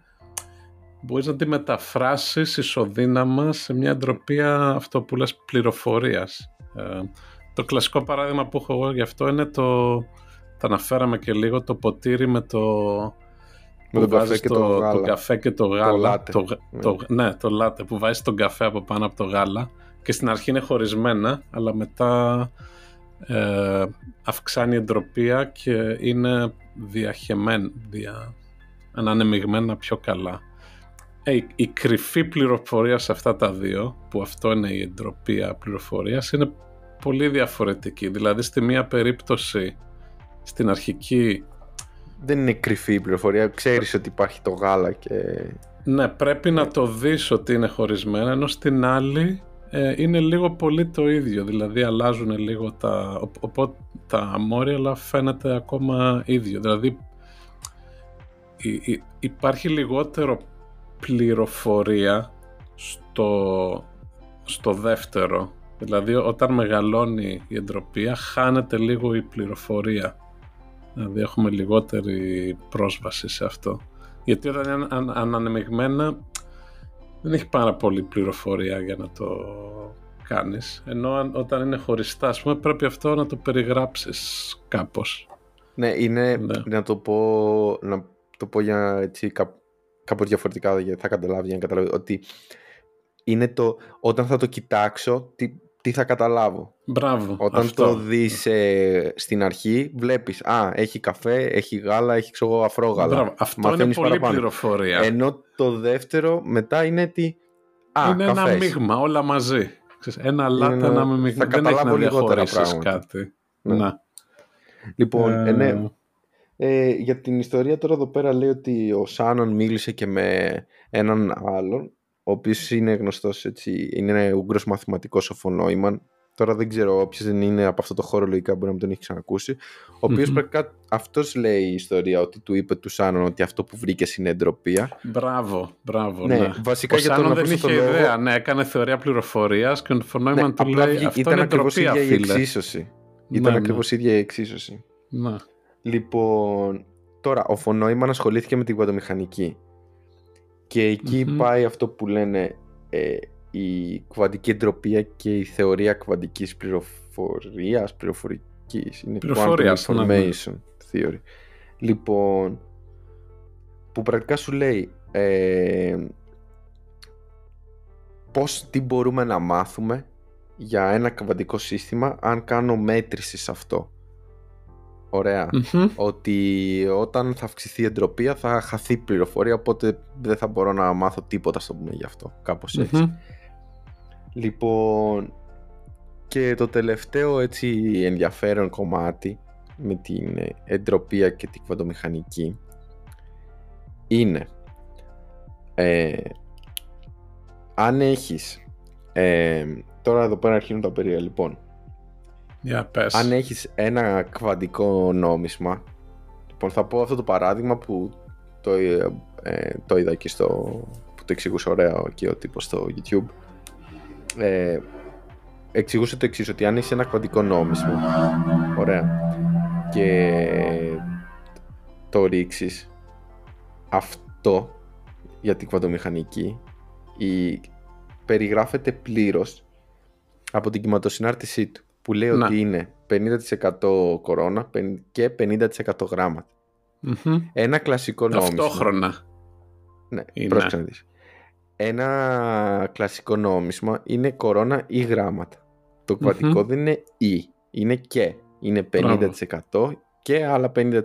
[SPEAKER 1] μπορείς να τη μεταφράσεις ισοδύναμα σε μια εντροπία αυτό που λες πληροφορίας. Ε, το κλασικό παράδειγμα που έχω εγώ γι' αυτό είναι το τα αναφέραμε και λίγο το ποτήρι με το...
[SPEAKER 2] Με το καφέ και το, το, γάλα.
[SPEAKER 1] Το καφέ και το γάλα. Το Το, ναι. ναι, το λάτε που βάζεις τον καφέ από πάνω από το γάλα και στην αρχή είναι χωρισμένα, αλλά μετά ε, αυξάνει η εντροπία και είναι διαχεμένα, δια, ανανεμιγμένα πιο καλά. Ε, η κρυφή πληροφορία σε αυτά τα δύο, που αυτό είναι η εντροπία πληροφορίας, είναι πολύ διαφορετική. Δηλαδή στη μία περίπτωση στην αρχική...
[SPEAKER 2] Δεν είναι κρυφή η πληροφορία, ξέρεις ότι υπάρχει το γάλα και...
[SPEAKER 1] Ναι, πρέπει να το δεις ότι είναι χωρισμένα, ενώ στην άλλη ε, είναι λίγο πολύ το ίδιο, δηλαδή αλλάζουν λίγο τα, οπότε τα αμόρια, αλλά φαίνεται ακόμα ίδιο. Δηλαδή υπάρχει λιγότερο πληροφορία στο, στο δεύτερο. Δηλαδή όταν μεγαλώνει η εντροπία χάνεται λίγο η πληροφορία. Δηλαδή έχουμε λιγότερη πρόσβαση σε αυτό. Γιατί όταν είναι ανανεμιγμένα δεν έχει πάρα πολύ πληροφορία για να το κάνεις. Ενώ όταν είναι χωριστά, ας πούμε, πρέπει αυτό να το περιγράψεις κάπως.
[SPEAKER 2] Ναι, είναι, ναι. να το πω, να το πω για έτσι κά, κάπως διαφορετικά, γιατί θα καταλάβει, για να καταλάβει, ότι είναι το, όταν θα το κοιτάξω, τι, τι θα καταλάβω.
[SPEAKER 1] Μπράβο.
[SPEAKER 2] Όταν αυτό. το δεις ε, στην αρχή, βλέπεις, α, έχει καφέ, έχει γάλα, έχει ξέρω αφρό γάλα. Μπράβο.
[SPEAKER 1] Αυτό είναι πολύ παραπάνω. πληροφορία.
[SPEAKER 2] Ενώ το δεύτερο μετά είναι τι,
[SPEAKER 1] α, Είναι καφές. ένα μείγμα, όλα μαζί. Ένα λάτε, ένα μείγμα.
[SPEAKER 2] Θα Δεν έχει λιγότερα πράγματα.
[SPEAKER 1] κάτι. Ναι. Να.
[SPEAKER 2] Λοιπόν, ε... ναι. Ε, για την ιστορία τώρα εδώ πέρα λέει ότι ο Σάνον μίλησε και με έναν άλλον ο οποίος είναι γνωστός έτσι, είναι Ούγγρος μαθηματικός ο Φωνόημαν τώρα δεν ξέρω όποιος δεν είναι από αυτό το χώρο λογικά μπορεί να μην τον έχει ξανακούσει. Ο οποίος mm-hmm. πρακτικά αυτός λέει η ιστορία ότι του είπε του Σάνον ότι αυτό που βρήκες είναι εντροπία
[SPEAKER 1] Μπράβο, μπράβο ναι, ναι.
[SPEAKER 2] βασικά
[SPEAKER 1] ο για
[SPEAKER 2] τον
[SPEAKER 1] δεν είχε ιδέα, λόγο... ναι, έκανε θεωρία πληροφορίας και ο Φωνόημαν ναι, του λέει αυτό
[SPEAKER 2] ήταν
[SPEAKER 1] είναι
[SPEAKER 2] ακριβώς
[SPEAKER 1] ίδια
[SPEAKER 2] η εξίσωση. Ήταν ναι, ακριβώς η ίδια η εξίσωση.
[SPEAKER 1] Ναι.
[SPEAKER 2] Λοιπόν, τώρα ο Φωνόημαν ασχολήθηκε με την κουβαντομηχανική. Και εκει πάει αυτό που λένε ε, η κουβαντική εντροπία και η θεωρία κουβαντικής πληροφορίας, πληροφορικής. Είναι
[SPEAKER 1] Πληροφορίας,
[SPEAKER 2] quantum ναι, ναι. information theory. Λοιπόν, που πρακτικά σου λέει ε, πώς, τι μπορούμε να μάθουμε για ένα κβαντικό σύστημα αν κάνω μέτρηση σε αυτό ωραια Ότι όταν θα αυξηθεί η εντροπία θα χαθεί πληροφορία, οπότε δεν θα μπορώ να μάθω τίποτα στο πούμε γι' αυτό. Κάπως Λοιπόν, και το τελευταίο έτσι ενδιαφέρον κομμάτι με την εντροπία και την κβαντομηχανική είναι ε, αν έχεις ε, τώρα εδώ πέρα αρχίζουν τα περίεργα λοιπόν αν έχεις ένα κβαντικό νόμισμα λοιπόν θα πω αυτό το παράδειγμα που το, ε, ε, το είδα εκεί στο που το εξηγούσε ωραία και ο τύπος στο YouTube. Ε, εξηγούσε το εξής ότι αν έχεις ένα κβαντικό νόμισμα ωραία και το ρίξεις αυτό για την κβαντομηχανική η, περιγράφεται πλήρως από την κυματοσυνάρτησή του που λέει ότι είναι 50% κορώνα και 50% γραμματα Ένα κλασικό νόμισμα.
[SPEAKER 1] Ταυτόχρονα.
[SPEAKER 2] Ναι, πρόσεξε να δεις. Ένα κλασικό νόμισμα είναι κορώνα ή γράμματα. Το κβαντικό δεν είναι ή, είναι και. Είναι 50% και άλλα 50%.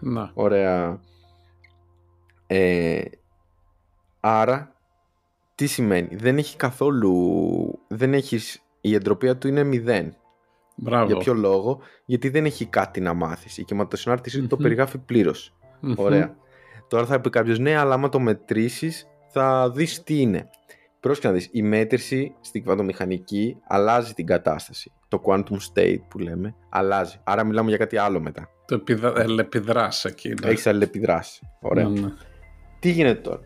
[SPEAKER 1] Να.
[SPEAKER 2] Ωραία. Ε, άρα, τι σημαίνει; Δεν έχει καθόλου... Δεν έχεις η εντροπία του είναι μηδέν.
[SPEAKER 1] Μπράβο.
[SPEAKER 2] Για ποιο λόγο, γιατί δεν έχει κάτι να μάθεις. Η κυματοσυνάρτηση του το περιγράφει πλήρως. Ωραία. Τώρα θα πει κάποιος, ναι, αλλά άμα το μετρήσεις θα δεις τι είναι. Πρόσεχε να δεις, η μέτρηση στην κβαντομηχανική αλλάζει την κατάσταση. Το quantum state που λέμε αλλάζει. Άρα μιλάμε για κάτι άλλο μετά.
[SPEAKER 1] Το επιδρα... αλληλεπιδράσει εκεί.
[SPEAKER 2] Ναι. Έχεις αλληλεπιδράσει. Ωραία. Ναι, ναι. Τι γίνεται τώρα;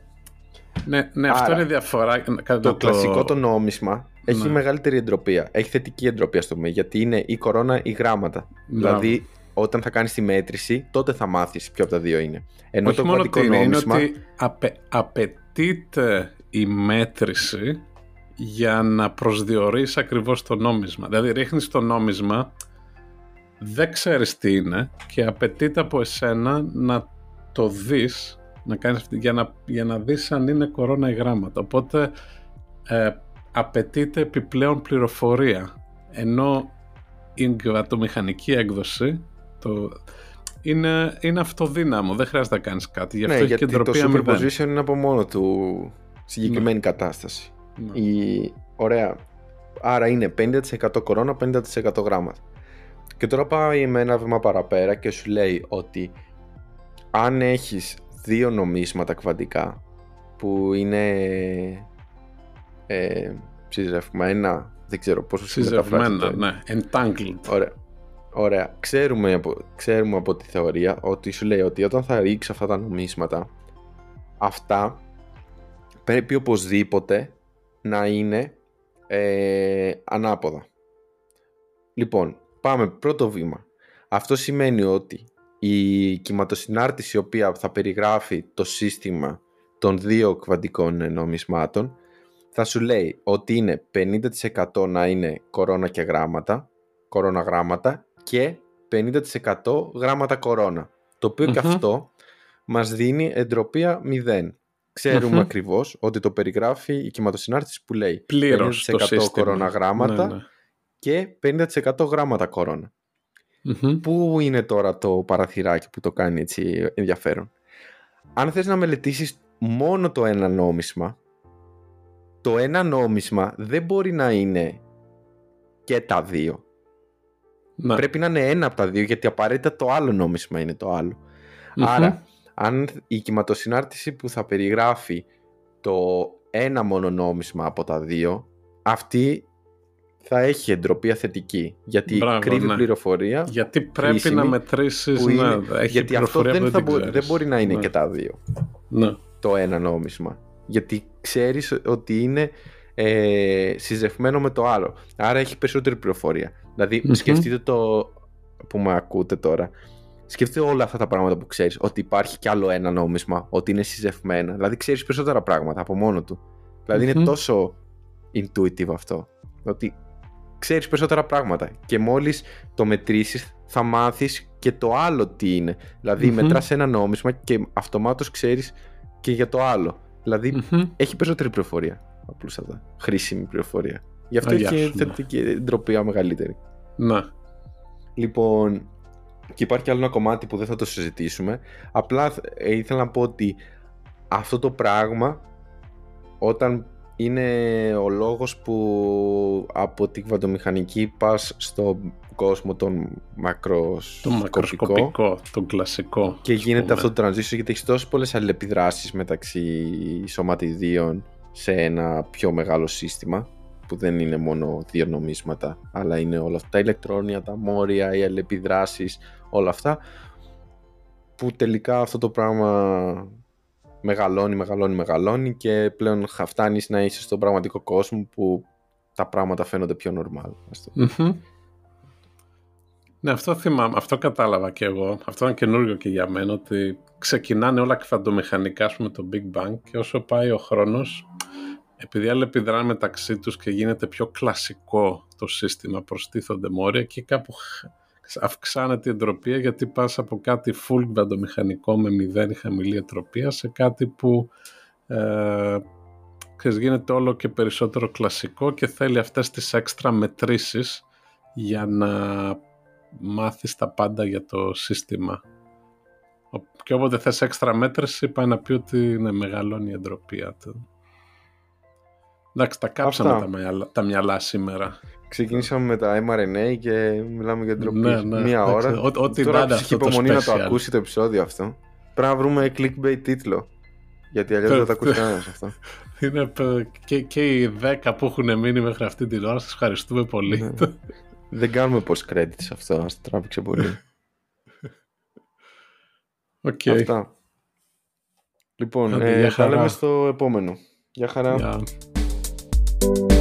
[SPEAKER 1] Ναι, ναι αυτό είναι διαφορά.
[SPEAKER 2] Το, το, κλασικό το νόμισμα έχει ναι. μεγαλύτερη εντροπία. Έχει θετική εντροπία στο μέλλον γιατί είναι η κορώνα ή γράμματα. Δηλαδή, όταν θα κάνεις τη μέτρηση, τότε θα μάθεις ποιο από τα δύο είναι.
[SPEAKER 1] Ενώ Όχι το μόνο ότι νόμισμα... είναι ότι απαι, απαιτείται η μέτρηση για να προσδιορίσει ακριβώς το νόμισμα. Δηλαδή ρίχνεις το νόμισμα, δεν ξέρεις τι είναι και απαιτείται από εσένα να το δεις να κάνεις, για, να, για να δεις αν είναι κορώνα ή γράμματα. Οπότε ε, απαιτείται επιπλέον πληροφορία. Ενώ η γκρατομηχανική έκδοση το... είναι, είναι αυτοδύναμο, δεν χρειάζεται να κάνεις κάτι. Γι' αυτό
[SPEAKER 2] ναι,
[SPEAKER 1] έχει
[SPEAKER 2] γιατί το superposition είναι από μόνο του συγκεκριμένη ναι. κατάσταση. Ναι. Η... Ωραία. Άρα είναι 50% κορώνα, 50% γράμματα. Και τώρα πάει με ένα βήμα παραπέρα και σου λέει ότι αν έχεις δύο νομίσματα κβαντικά που είναι ε, ένα, δεν ξέρω πόσο
[SPEAKER 1] συζευμένα, ναι, entangled.
[SPEAKER 2] Ωραία. Ωραία. Ξέρουμε από, ξέρουμε από τη θεωρία ότι σου λέει ότι όταν θα ρίξει αυτά τα νομίσματα, αυτά πρέπει οπωσδήποτε να είναι ε, ανάποδα. Λοιπόν, πάμε πρώτο βήμα. Αυτό σημαίνει ότι η κυματοσυνάρτηση η οποία θα περιγράφει το σύστημα των δύο κβαντικών νομισμάτων θα σου λέει ότι είναι 50% να είναι κορώνα και γράμματα, κορώνα γράμματα και 50% γράμματα κορώνα. Το οποιο και αυτό μας δίνει εντροπία 0. Ξέρουμε ακριβώς ότι το περιγράφει η κυματοσυνάρτηση που λέει
[SPEAKER 1] Πλήρως
[SPEAKER 2] 50% κορώνα γράμματα ναι, ναι. και 50% γράμματα κορώνα. Πού είναι τώρα το παραθυράκι που το κάνει έτσι ενδιαφέρον; Αν θες να μελετήσεις μόνο το ένα νόμισμα, το ένα νόμισμα δεν μπορεί να είναι και τα δύο. Ναι. Πρέπει να είναι ένα από τα δύο γιατί απαραίτητα το άλλο νόμισμα είναι το αλλο Άρα, αν η κυματοσυνάρτηση που θα περιγράφει το ένα μόνο νόμισμα από τα δύο, αυτή θα έχει εντροπία θετική. Γιατί Μπράβο, κρύβει ναι. πληροφορία.
[SPEAKER 1] Γιατί πρέπει να μετρήσεις. Ναι,
[SPEAKER 2] γιατί αυτό δεν, θα δεν, μπορεί να είναι ναι. και τα δύο. Ναι. Το ένα νόμισμα. Γιατί ξέρεις ότι είναι ε, συζευμένο με το άλλο. Άρα έχει περισσότερη πληροφορία. Δηλαδή, σκεφτείτε το που με ακούτε τώρα. Σκεφτείτε όλα αυτά τα πράγματα που ξέρεις. Ότι υπάρχει κι άλλο ένα νόμισμα, ότι είναι συζευμένα. Δηλαδή, ξέρεις περισσότερα πράγματα από μόνο του. δηλαδη είναι τόσο intuitive αυτό. Ότι ξέρεις περισσότερα πράγματα και μόλις το μετρήσεις θα μάθεις και το άλλο τι είναι. Δηλαδή mm-hmm. μετράς ένα νόμισμα και αυτομάτως ξέρεις και για το άλλο. Δηλαδη έχει περισσότερη πληροφορία απλούστατα. Χρήσιμη πληροφορία. Γι' αυτό έχει θετική εντροπία μεγαλύτερη.
[SPEAKER 1] Να.
[SPEAKER 2] Λοιπόν, και υπάρχει άλλο ένα κομμάτι που δεν θα το συζητήσουμε. Απλά ε, ήθελα να πω ότι αυτό το πράγμα όταν είναι ο λόγος που από την κβαντομηχανική πας στο κόσμο των μακροσκοπικό,
[SPEAKER 1] το μακροσκοπικό, τον κλασικό
[SPEAKER 2] και γίνεται αυτό το transition γιατί έχεις τόσες πολλές αλληλεπιδράσεις μεταξύ σωματιδίων σε ένα πιο μεγάλο σύστημα που δεν είναι μόνο δύο νομίσματα αλλά είναι όλα αυτά τα ηλεκτρόνια, τα μόρια, οι αλληλεπιδράσεις όλα αυτά που τελικά αυτό το πράγμα μεγαλώνει, μεγαλώνει, μεγαλώνει και πλέον φτάνει να είσαι στον πραγματικό κόσμο που τα πράγματα φαίνονται πιο normal.
[SPEAKER 1] Ναι, αυτό θυμάμαι, αυτό κατάλαβα και εγώ. Αυτό είναι καινούργιο και για μένα, ότι ξεκινάνε όλα κφαντομηχανικά με το Big Bang και όσο πάει ο χρόνος, επειδή αλληλεπιδράνε μεταξύ τους και γίνεται πιο κλασικό το σύστημα, προστίθονται μόρια και κάπου αυξάνεται η εντροπία γιατί πας από κάτι full βαντομηχανικό με μηδέν χαμηλή εντροπία σε κάτι που ε, γίνεται όλο και περισσότερο κλασικό και θέλει αυτές τις έξτρα μετρήσεις για να μάθεις τα πάντα για το σύστημα. Και όποτε θες έξτρα μέτρηση πάει να πει ότι είναι μεγαλώνει η εντροπία του. Εντάξει, τα κάψαμε τα μυαλά, τα μυαλά σήμερα.
[SPEAKER 2] Ξεκινήσαμε με τα mRNA και μιλάμε για ντροπή ναι, ναι, μία ώρα.
[SPEAKER 1] Ό,τι Τώρα
[SPEAKER 2] ψυχή υπομονή να το ακούσει το επεισόδιο αυτό. Πρέπει να βρούμε clickbait τίτλο. Γιατί αλλιώς δεν θα ακούσει κανένας αυτό.
[SPEAKER 1] Είναι και, και οι 10 που έχουν μείνει μέχρι αυτή την ώρα. Σας ευχαριστούμε πολύ. Ναι.
[SPEAKER 2] δεν κάνουμε post credits αυτό. Α το τράβηξε πολύ.
[SPEAKER 1] Okay.
[SPEAKER 2] Αυτά. Λοιπόν, ε, θα λέμε στο επόμενο. Γεια χαρά.
[SPEAKER 1] Yeah.